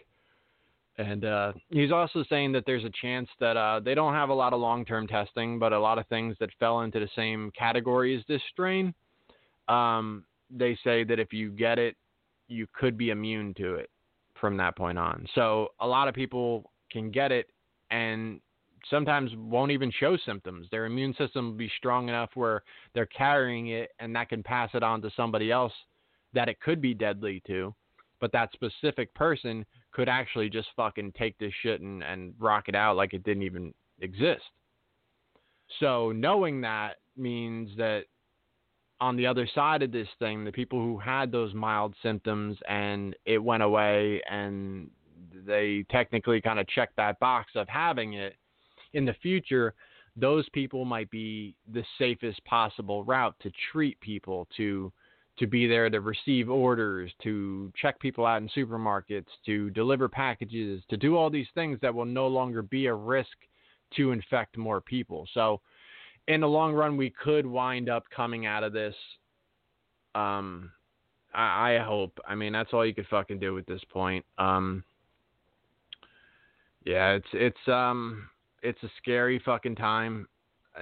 And uh, he's also saying that there's a chance that uh, they don't have a lot of long-term testing, but a lot of things that fell into the same category as this strain. Um, they say that if you get it, you could be immune to it from that point on. So a lot of people can get it and sometimes won't even show symptoms. Their immune system will be strong enough where they're carrying it and that can pass it on to somebody else that it could be deadly to. But that specific person could actually just fucking take this shit and, and rock it out like it didn't even exist. So knowing that means that on the other side of this thing, the people who had those mild symptoms and it went away and they technically kind of checked that box of having it in the future, those people might be the safest possible route to treat people, to to be there to receive orders, to check people out in supermarkets, to deliver packages, to do all these things that will no longer be a risk to infect more people. So in the long run, we could wind up coming out of this. Um, I, I hope. I mean, that's all you could fucking do at this point. Um, yeah, it's it's um it's a scary fucking time.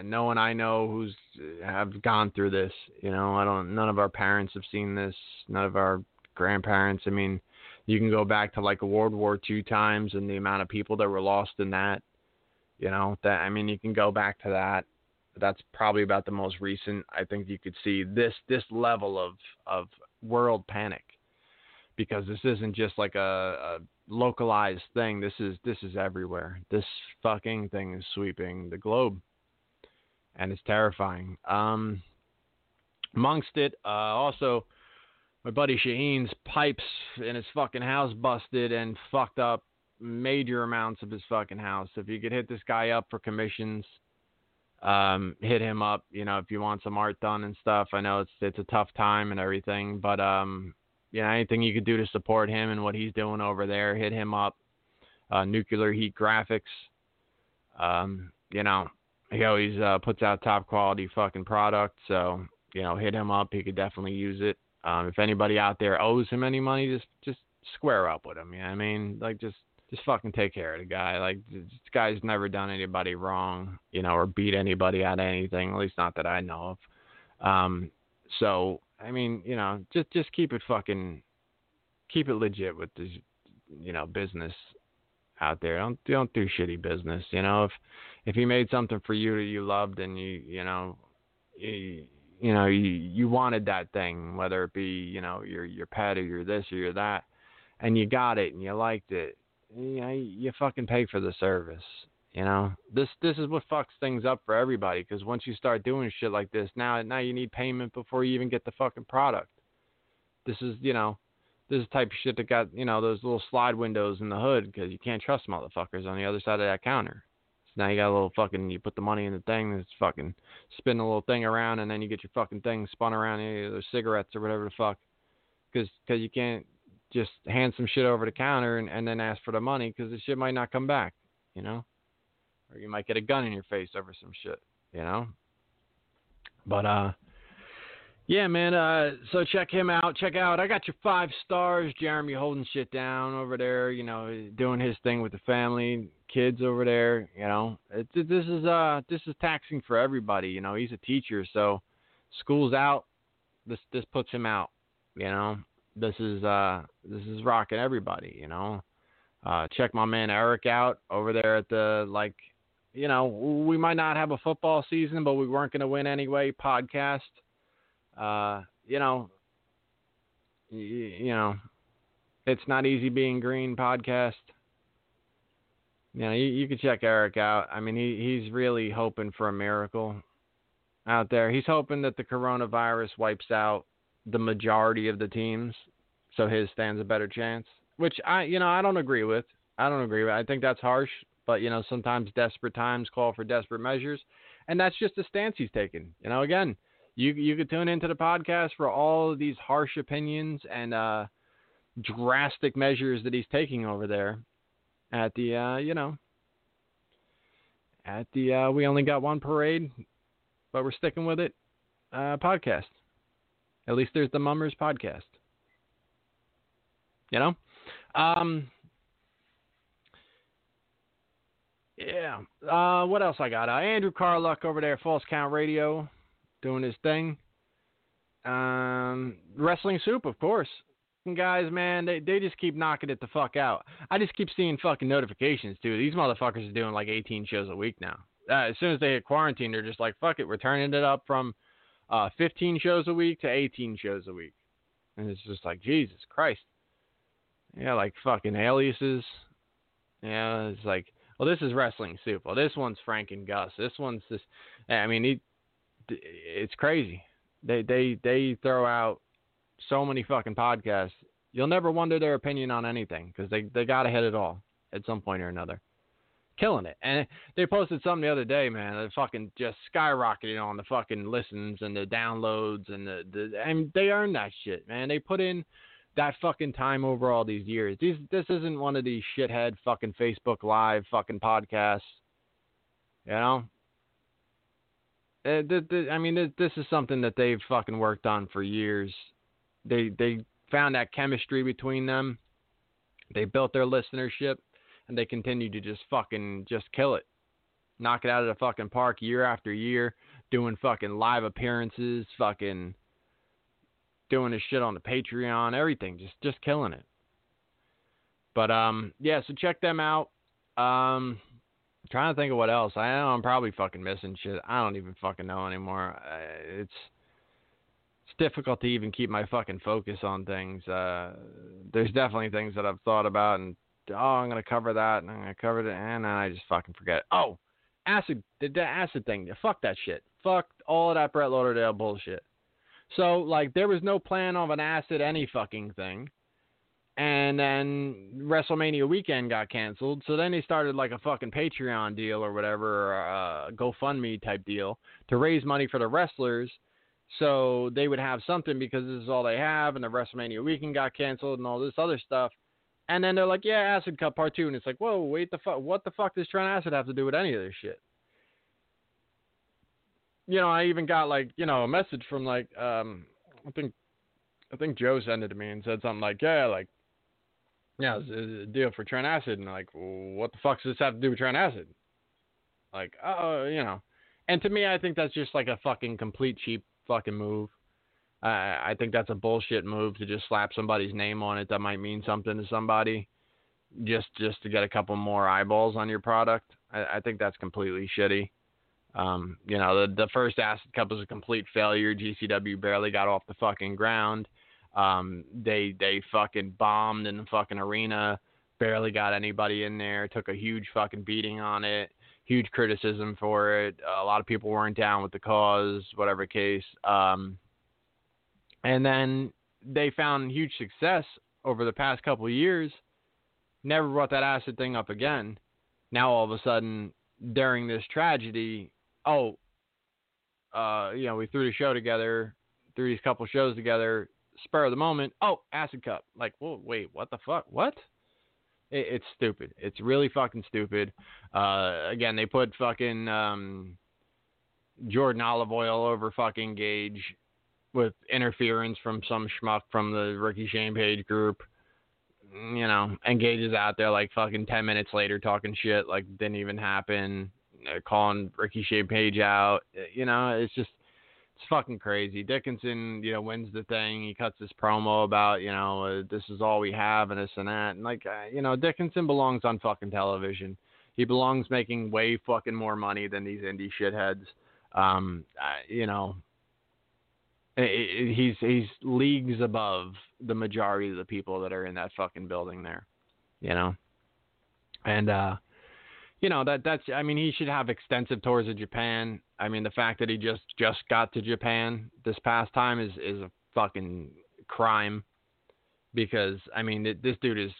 No one I know who's have gone through this. You know, I don't. None of our parents have seen this. None of our grandparents. I mean, you can go back to like World War II times and the amount of people that were lost in that. You know, that I mean, you can go back to that that's probably about the most recent I think you could see this this level of of world panic. Because this isn't just like a, a localized thing. This is this is everywhere. This fucking thing is sweeping the globe. And it's terrifying. Um amongst it uh also my buddy Shaheen's pipes in his fucking house busted and fucked up major amounts of his fucking house. If you could hit this guy up for commissions um, hit him up, you know, if you want some art done and stuff. I know it's it's a tough time and everything, but um, you know, anything you could do to support him and what he's doing over there, hit him up. Uh, Nuclear Heat Graphics. Um, you know, he always uh, puts out top quality fucking product, so you know, hit him up. He could definitely use it. Um, if anybody out there owes him any money, just just square up with him. You know what I mean? Like just just fucking take care of the guy. Like this guy's never done anybody wrong, you know, or beat anybody at anything. At least not that I know of. Um, so I mean, you know, just just keep it fucking, keep it legit with this, you know, business out there. Don't don't do shitty business. You know, if if he made something for you that you loved and you you know, you, you know you you wanted that thing, whether it be you know your your pet or your this or your that, and you got it and you liked it you know, you fucking pay for the service. You know, this this is what fucks things up for everybody. Because once you start doing shit like this, now now you need payment before you even get the fucking product. This is you know, this is type of shit that got you know those little slide windows in the hood because you can't trust motherfuckers on the other side of that counter. So now you got a little fucking, you put the money in the thing, it's fucking spin a little thing around, and then you get your fucking thing spun around, those cigarettes or whatever the fuck. Because cause you can't just hand some shit over the counter and, and then ask for the money because the shit might not come back, you know? Or you might get a gun in your face over some shit, you know? But, uh, Yeah, man. Uh, so check him out. Check out. I got your five stars. Jeremy holding shit down over there. You know, doing his thing with the family, kids over there. You know, it, this is uh this is taxing for everybody. You know, he's a teacher, so school's out. This this puts him out. You know, this is uh this is rocking everybody. You know, uh, check my man Eric out over there at the like. You know, we might not have a football season, but we weren't going to win anyway. Podcast uh, you know, you, you know, it's not easy being green podcast. You know, you, you can check Eric out. I mean, he he's really hoping for a miracle out there. He's hoping that the coronavirus wipes out the majority of the teams, so his stands a better chance. Which I, you know, I don't agree with. I don't agree with. I think that's harsh. But you know, sometimes desperate times call for desperate measures, and that's just the stance he's taking. You know, again, you you could tune into the podcast for all of these harsh opinions and uh, drastic measures that he's taking over there at the uh, you know at the uh, we only got one parade, but we're sticking with it uh, podcast. At least there's the Mummers podcast. You know, um, yeah. Uh, what else I got? Uh, Andrew Carluck over there, False Count Radio doing his thing. Um, Wrestling Soup, of course. Guys, man, they they just keep knocking it the fuck out. I just keep seeing fucking notifications too. These motherfuckers are doing like 18 shows a week now. Uh, as soon as they hit quarantine, they're just like, fuck it, we're turning it up from uh, 15 shows a week to 18 shows a week. And it's just like, Jesus Christ. Yeah, like fucking aliases. Yeah, it's like, well, this is Wrestling Soup. Well, this one's Frank and Gus. This one's just, I mean, he, it's crazy. They they they throw out so many fucking podcasts. You'll never wonder their opinion on anything because they they gotta hit it all at some point or another. Killing it, and they posted something the other day, man. They fucking just skyrocketing on the fucking listens and the downloads and the the. and they earned that shit, man. They put in that fucking time over all these years. These this isn't one of these shithead fucking Facebook Live fucking podcasts. You know, I mean, this is something that they've fucking worked on for years. They they found that chemistry between them. They built their listenership, and they continue to just fucking just kill it, knock it out of the fucking park year after year, doing fucking live appearances, fucking doing this shit on the Patreon, everything, just just killing it. But um, yeah, so check them out. Um, trying to think of what else. I know I'm probably fucking missing shit. I don't even fucking know anymore. It's it's difficult to even keep my fucking focus on things. Uh, there's definitely things that I've thought about and oh, I'm gonna cover that and I'm gonna cover it and then I just fucking forget. Oh, acid, the, the acid thing. Fuck that shit. Fuck all of that Brett Lauderdale bullshit. So like there was no plan of an acid any fucking thing and then WrestleMania weekend got canceled. So then they started like a fucking Patreon deal or whatever, a uh, GoFundMe type deal to raise money for the wrestlers. So they would have something because this is all they have, and the WrestleMania weekend got canceled and all this other stuff. And then they're like, "Yeah, Acid Cup Part 2. and it's like, "Whoa, wait the fuck! What the fuck does Trent Acid have to do with any of this shit?" You know, I even got like, you know, a message from like, um, I think, I think Joe sent it to me and said something like, "Yeah, like yeah, it's a deal for Trent Acid, and like, what the fuck does this have to do with Trent Acid? Like, oh, uh, you know. And to me, I think that's just like a fucking complete cheap fucking move. Uh, I think that's a bullshit move to just slap somebody's name on it that might mean something to somebody, just just to get a couple more eyeballs on your product. I, I think that's completely shitty. Um, you know, the the first Acid Cup was a complete failure. GCW barely got off the fucking ground. Um, they they fucking bombed in the fucking arena, barely got anybody in there, took a huge fucking beating on it, huge criticism for it. A lot of people weren't down with the cause, whatever case. Um, and then they found huge success over the past couple years. Never brought that acid thing up again. Now all of a sudden, during this tragedy, oh, uh, you know, we threw the show together, threw these couple shows together spur of the moment, oh, acid cup. Like, whoa, wait, what the fuck? What? It, it's stupid. It's really fucking stupid. Uh, again, they put fucking um, Jordan Olive Oil over fucking Gage. With interference from some schmuck from the Rickey Shane Page group. You know, engages out there like fucking ten minutes later talking shit like didn't even happen, uh, calling Rickey Shane Page out. Uh, You know, it's just it's fucking crazy. Dickinson, you know, wins the thing. He cuts his promo about, you know, uh, this is all we have and this and that. And like, uh, you know, Dickinson belongs on fucking television. He belongs making way fucking more money than these indie shitheads. Um, uh, you know, he's he's leagues above the majority of the people that are in that fucking building there. You know, and uh, you know that that's I mean he should have extensive tours of Japan. I mean the fact that he just just got to Japan this past time is is a fucking crime because I mean th- this dude is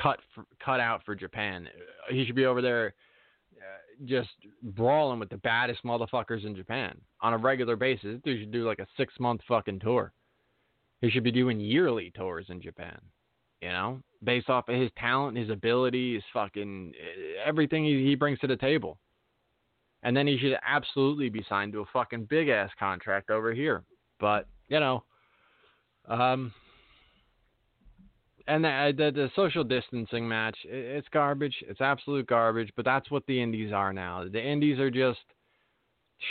cut for, cut out for Japan. He should be over there uh, just brawling with the baddest motherfuckers in Japan on a regular basis. This dude should do like a 6 month fucking tour. He should be doing yearly tours in Japan you know, based off of his talent, his ability, his fucking everything he, brings to the table. And then he should absolutely be signed to a fucking big ass contract over here. But you know, um, and the, the the social distancing match, it, it's garbage. It's absolute garbage. But that's what the indies are now. The indies are just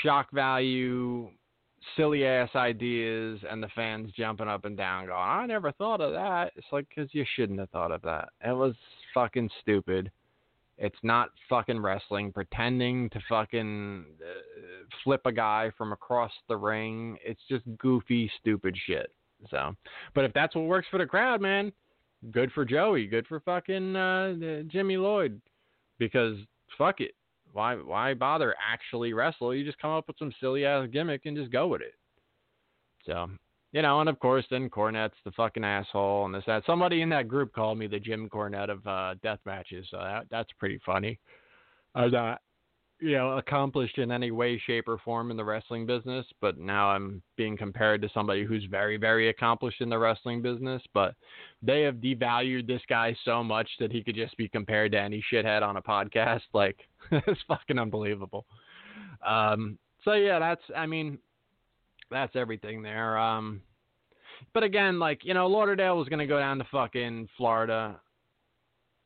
shock value silly ass ideas and the fans jumping up and down going, I never thought of that. It's like, because you shouldn't have thought of that. It was fucking stupid. It's not fucking wrestling. Pretending to fucking uh, flip a guy from across the ring. It's just goofy, stupid shit. So, but if that's what works for the crowd, man, good for Joey. Good for fucking uh, Jimmy Lloyd. Because fuck it why why bother actually wrestle? You just come up with some silly ass gimmick and just go with it. So you know, and of course then Cornette's the fucking asshole and this that. Somebody in that group called me the Jim Cornette of uh, death matches, so that that's pretty funny. I'm not you know accomplished in any way, shape, or form in the wrestling business, but now I'm being compared to somebody who's very very accomplished in the wrestling business. But they have devalued this guy so much that he could just be compared to any shithead on a podcast. [laughs] Like it's fucking unbelievable. Um, so yeah, that's I mean, that's everything there. Um, but again, like you know, Lauderdale was gonna go down to fucking Florida,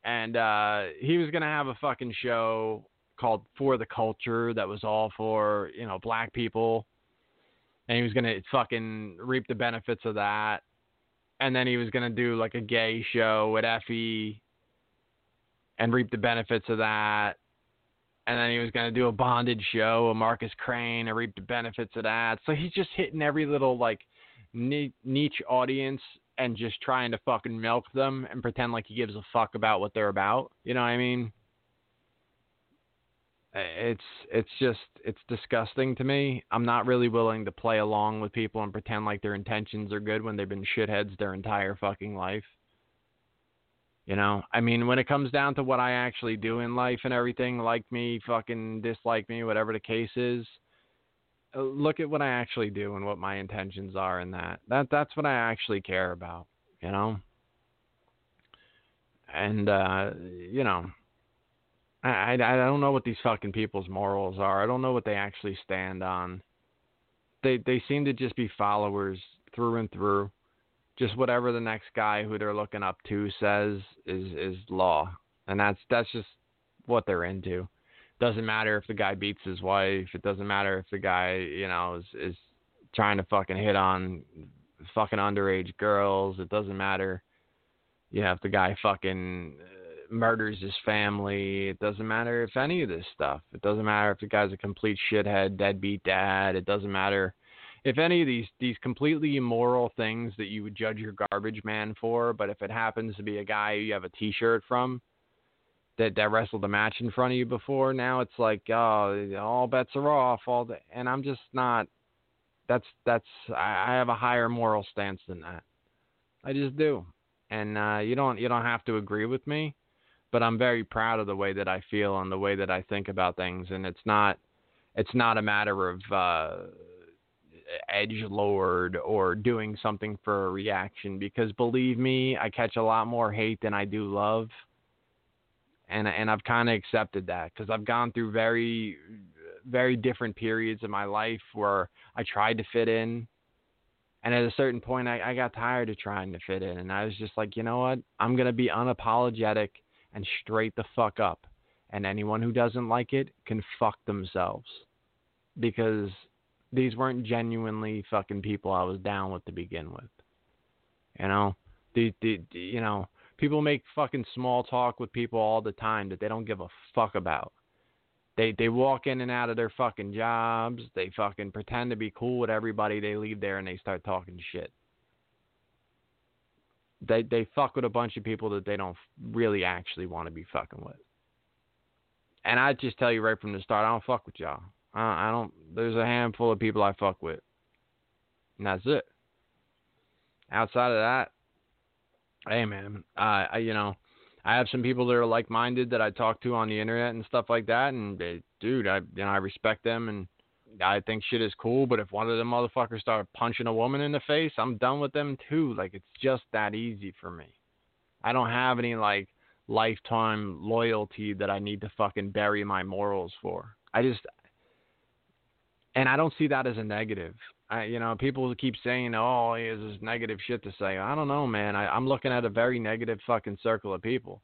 and uh, he was gonna have a fucking show called For the Culture that was all for you know black people, and he was gonna fucking reap the benefits of that. And then he was gonna do like a gay show at Effy and reap the benefits of that and then he was going to do a bondage show, a Markus Crane, and reap the benefits of that. So he's just hitting every little like niche audience and just trying to fucking milk them and pretend like he gives a fuck about what they're about. You know what I mean? It's it's just it's disgusting to me. I'm not really willing to play along with people and pretend like their intentions are good when they've been shitheads their entire fucking life. You know, I mean, when it comes down to what I actually do in life and everything, like me, fucking dislike me, whatever the case is, uh, look at what I actually do and what my intentions are in that. That that's what I actually care about, you know. And uh, you know, I, I I don't know what these fucking people's morals are. I don't know what they actually stand on. They they seem to just be followers through and through just whatever the next guy who they're looking up to says is is law, and that's that's just what they're into. Doesn't matter if the guy beats his wife. It doesn't matter if the guy you know is is trying to fucking hit on fucking underage girls. It doesn't matter. You know if the guy fucking uh, murders his family. It doesn't matter if any of this stuff. It doesn't matter if the guy's a complete shithead, deadbeat dad. It doesn't matter if any of these these completely immoral things that you would judge your garbage man for, but if it happens to be a guy you have a T-shirt from that that wrestled a match in front of you before, now it's like oh all bets are off. All the, and I'm just not. That's that's I, I have a higher moral stance than that. I just do, and uh, you don't you don't have to agree with me, but I'm very proud of the way that I feel and the way that I think about things, and it's not it's not a matter of. Uh, edge lord or doing something for a reaction because believe me i catch a lot more hate than i do love and and i've kind of accepted that because i've gone through very very different periods of my life where i tried to fit in And at a certain point, I, I got tired of trying to fit in, and I was just like, you know what? I'm gonna be unapologetic and straight the fuck up. And anyone who doesn't like it can fuck themselves, because these weren't genuinely fucking people I was down with to begin with. You know, the, the, the you know people make fucking small talk with people all the time that they don't give a fuck about. They they walk in and out of their fucking jobs. They fucking pretend to be cool with everybody. They leave there and they start talking shit. They they fuck with a bunch of people that they don't really actually want to be fucking with. And I just tell you right from the start, I don't fuck with y'all. I, I don't. There's a handful of people I fuck with, and that's it. Outside of that, hey man, uh, I you know, I have some people that are like minded that I talk to on the internet and stuff like that, and they, dude, I you know I respect them and I think shit is cool. But if one of them motherfuckers start punching a woman in the face, I'm done with them too. Like it's just that easy for me. I don't have any like lifetime loyalty that I need to fucking bury my morals for. I just and I don't see that as a negative. I, you know, people keep saying, "Oh, he has this negative shit to say." I don't know, man. I, I'm looking at a very negative fucking circle of people,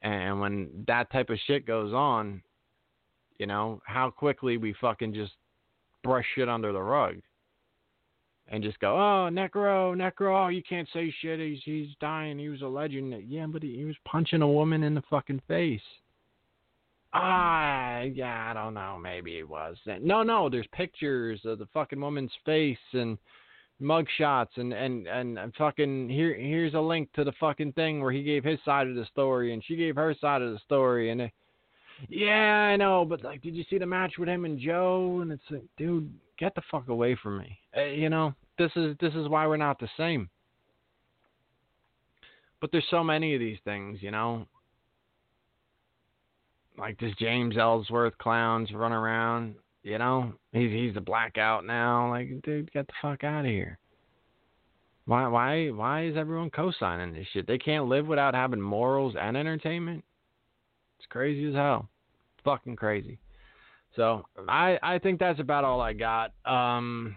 and when that type of shit goes on, you know, how quickly we fucking just brush shit under the rug, and just go, "Oh, Necro, Necro, oh, you can't say shit. He's he's dying. He was a legend." Yeah, but he, he was punching a woman in the fucking face. Ah, yeah, I don't know. Maybe it was. No, no. There's pictures of the fucking woman's face and mug shots and and and fucking here. Here's a link to the fucking thing where he gave his side of the story and she gave her side of the story and. It, yeah, I know, but like, did you see the match with him and Joe? And it's like, dude, get the fuck away from me. Uh, you know, this is this is why we're not the same. But there's so many of these things, you know like this James Ellsworth clowns run around. You know, he's he's a blackout now. Like, dude, get the fuck out of here. Why why why is everyone co-signing this shit? They can't live without having morals and entertainment. It's crazy as hell. Fucking crazy. So I I think that's about all I got. Um,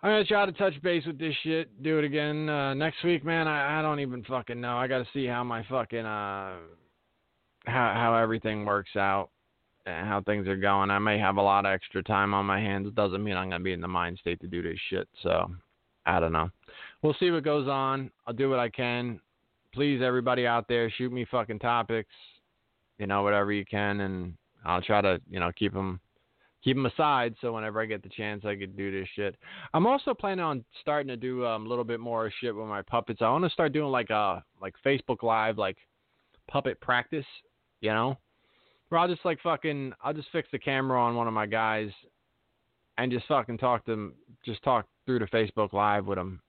I'm gonna try to touch base with this shit. Do it again uh, next week, man. I I don't even fucking know. I got to see how my fucking uh how how everything works out and how things are going. I may have a lot of extra time on my hands. It doesn't mean I'm gonna be in the mind state to do this shit. So I don't know. We'll see what goes on. I'll do what I can. Please, everybody out there, shoot me fucking topics. You know, whatever you can, and I'll try to you know keep them keep them aside so whenever I get the chance I could do this shit. I'm also planning on starting to do um, a little bit more shit with my puppets. I want to start doing like a uh, like Facebook Live like puppet practice you know? Where I'll just like fucking, I'll just fix the camera on one of my guys and just fucking talk to them, just talk through the Facebook Live with them.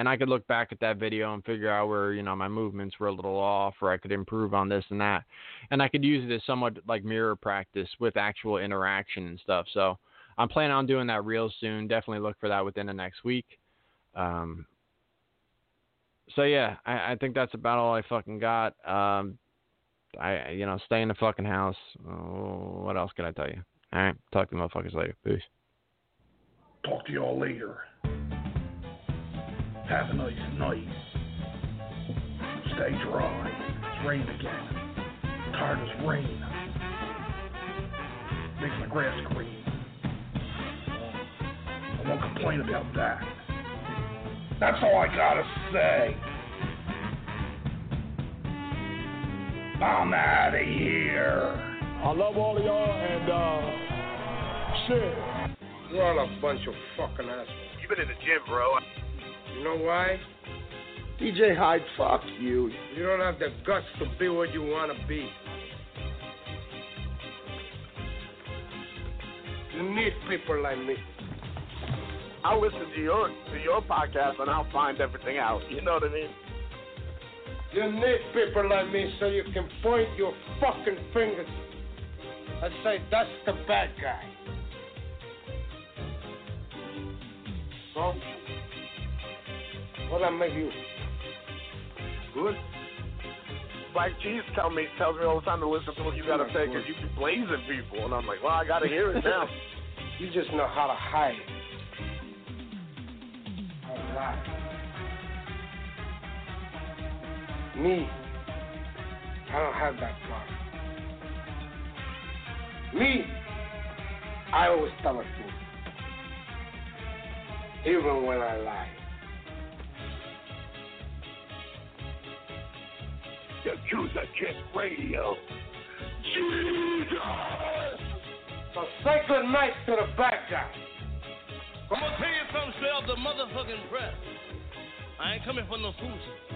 And I could look back at that video and figure out where, you know, my movements were a little off or I could improve on this and that. And I could use it as somewhat like mirror practice with actual interaction and stuff. So I'm planning on doing that real soon. Definitely look for that within the next week. Um, so yeah, I, I think that's about all I fucking got. Um, I you know stay in the fucking house. Oh, what else can I tell you? All right, talk to you motherfuckers later. Peace. Talk to y'all later. Have a nice night. Stay dry. It's raining again. tired as rain. Makes my grass green. I won't complain about that. That's all I gotta say. I'm out of here. I love all of y'all and uh shit. You're all a bunch of fucking assholes. You've been in the gym, bro. You know why? DJ Hyde, fuck you. You don't have the guts to be what you wanna be. You need people like me. I'll listen to your to your podcast and I'll find everything out. You know what I mean? You need people like me so you can point your fucking fingers and say, that's the bad guy. So, what I make you? Good? Black Cheese tell me tells me all the time to listen to what you gotta say because you be blazing people, and I'm like, well, I gotta hear it now. [laughs] you just know how to hide. Me, I don't have that problem. Me, I always tell the truth. Even when I lie. Yakuza Kick Radio. Jesus! So say good night to the bad guy. I'm gonna tell you something straight off the motherfucking press. I ain't coming for no fools.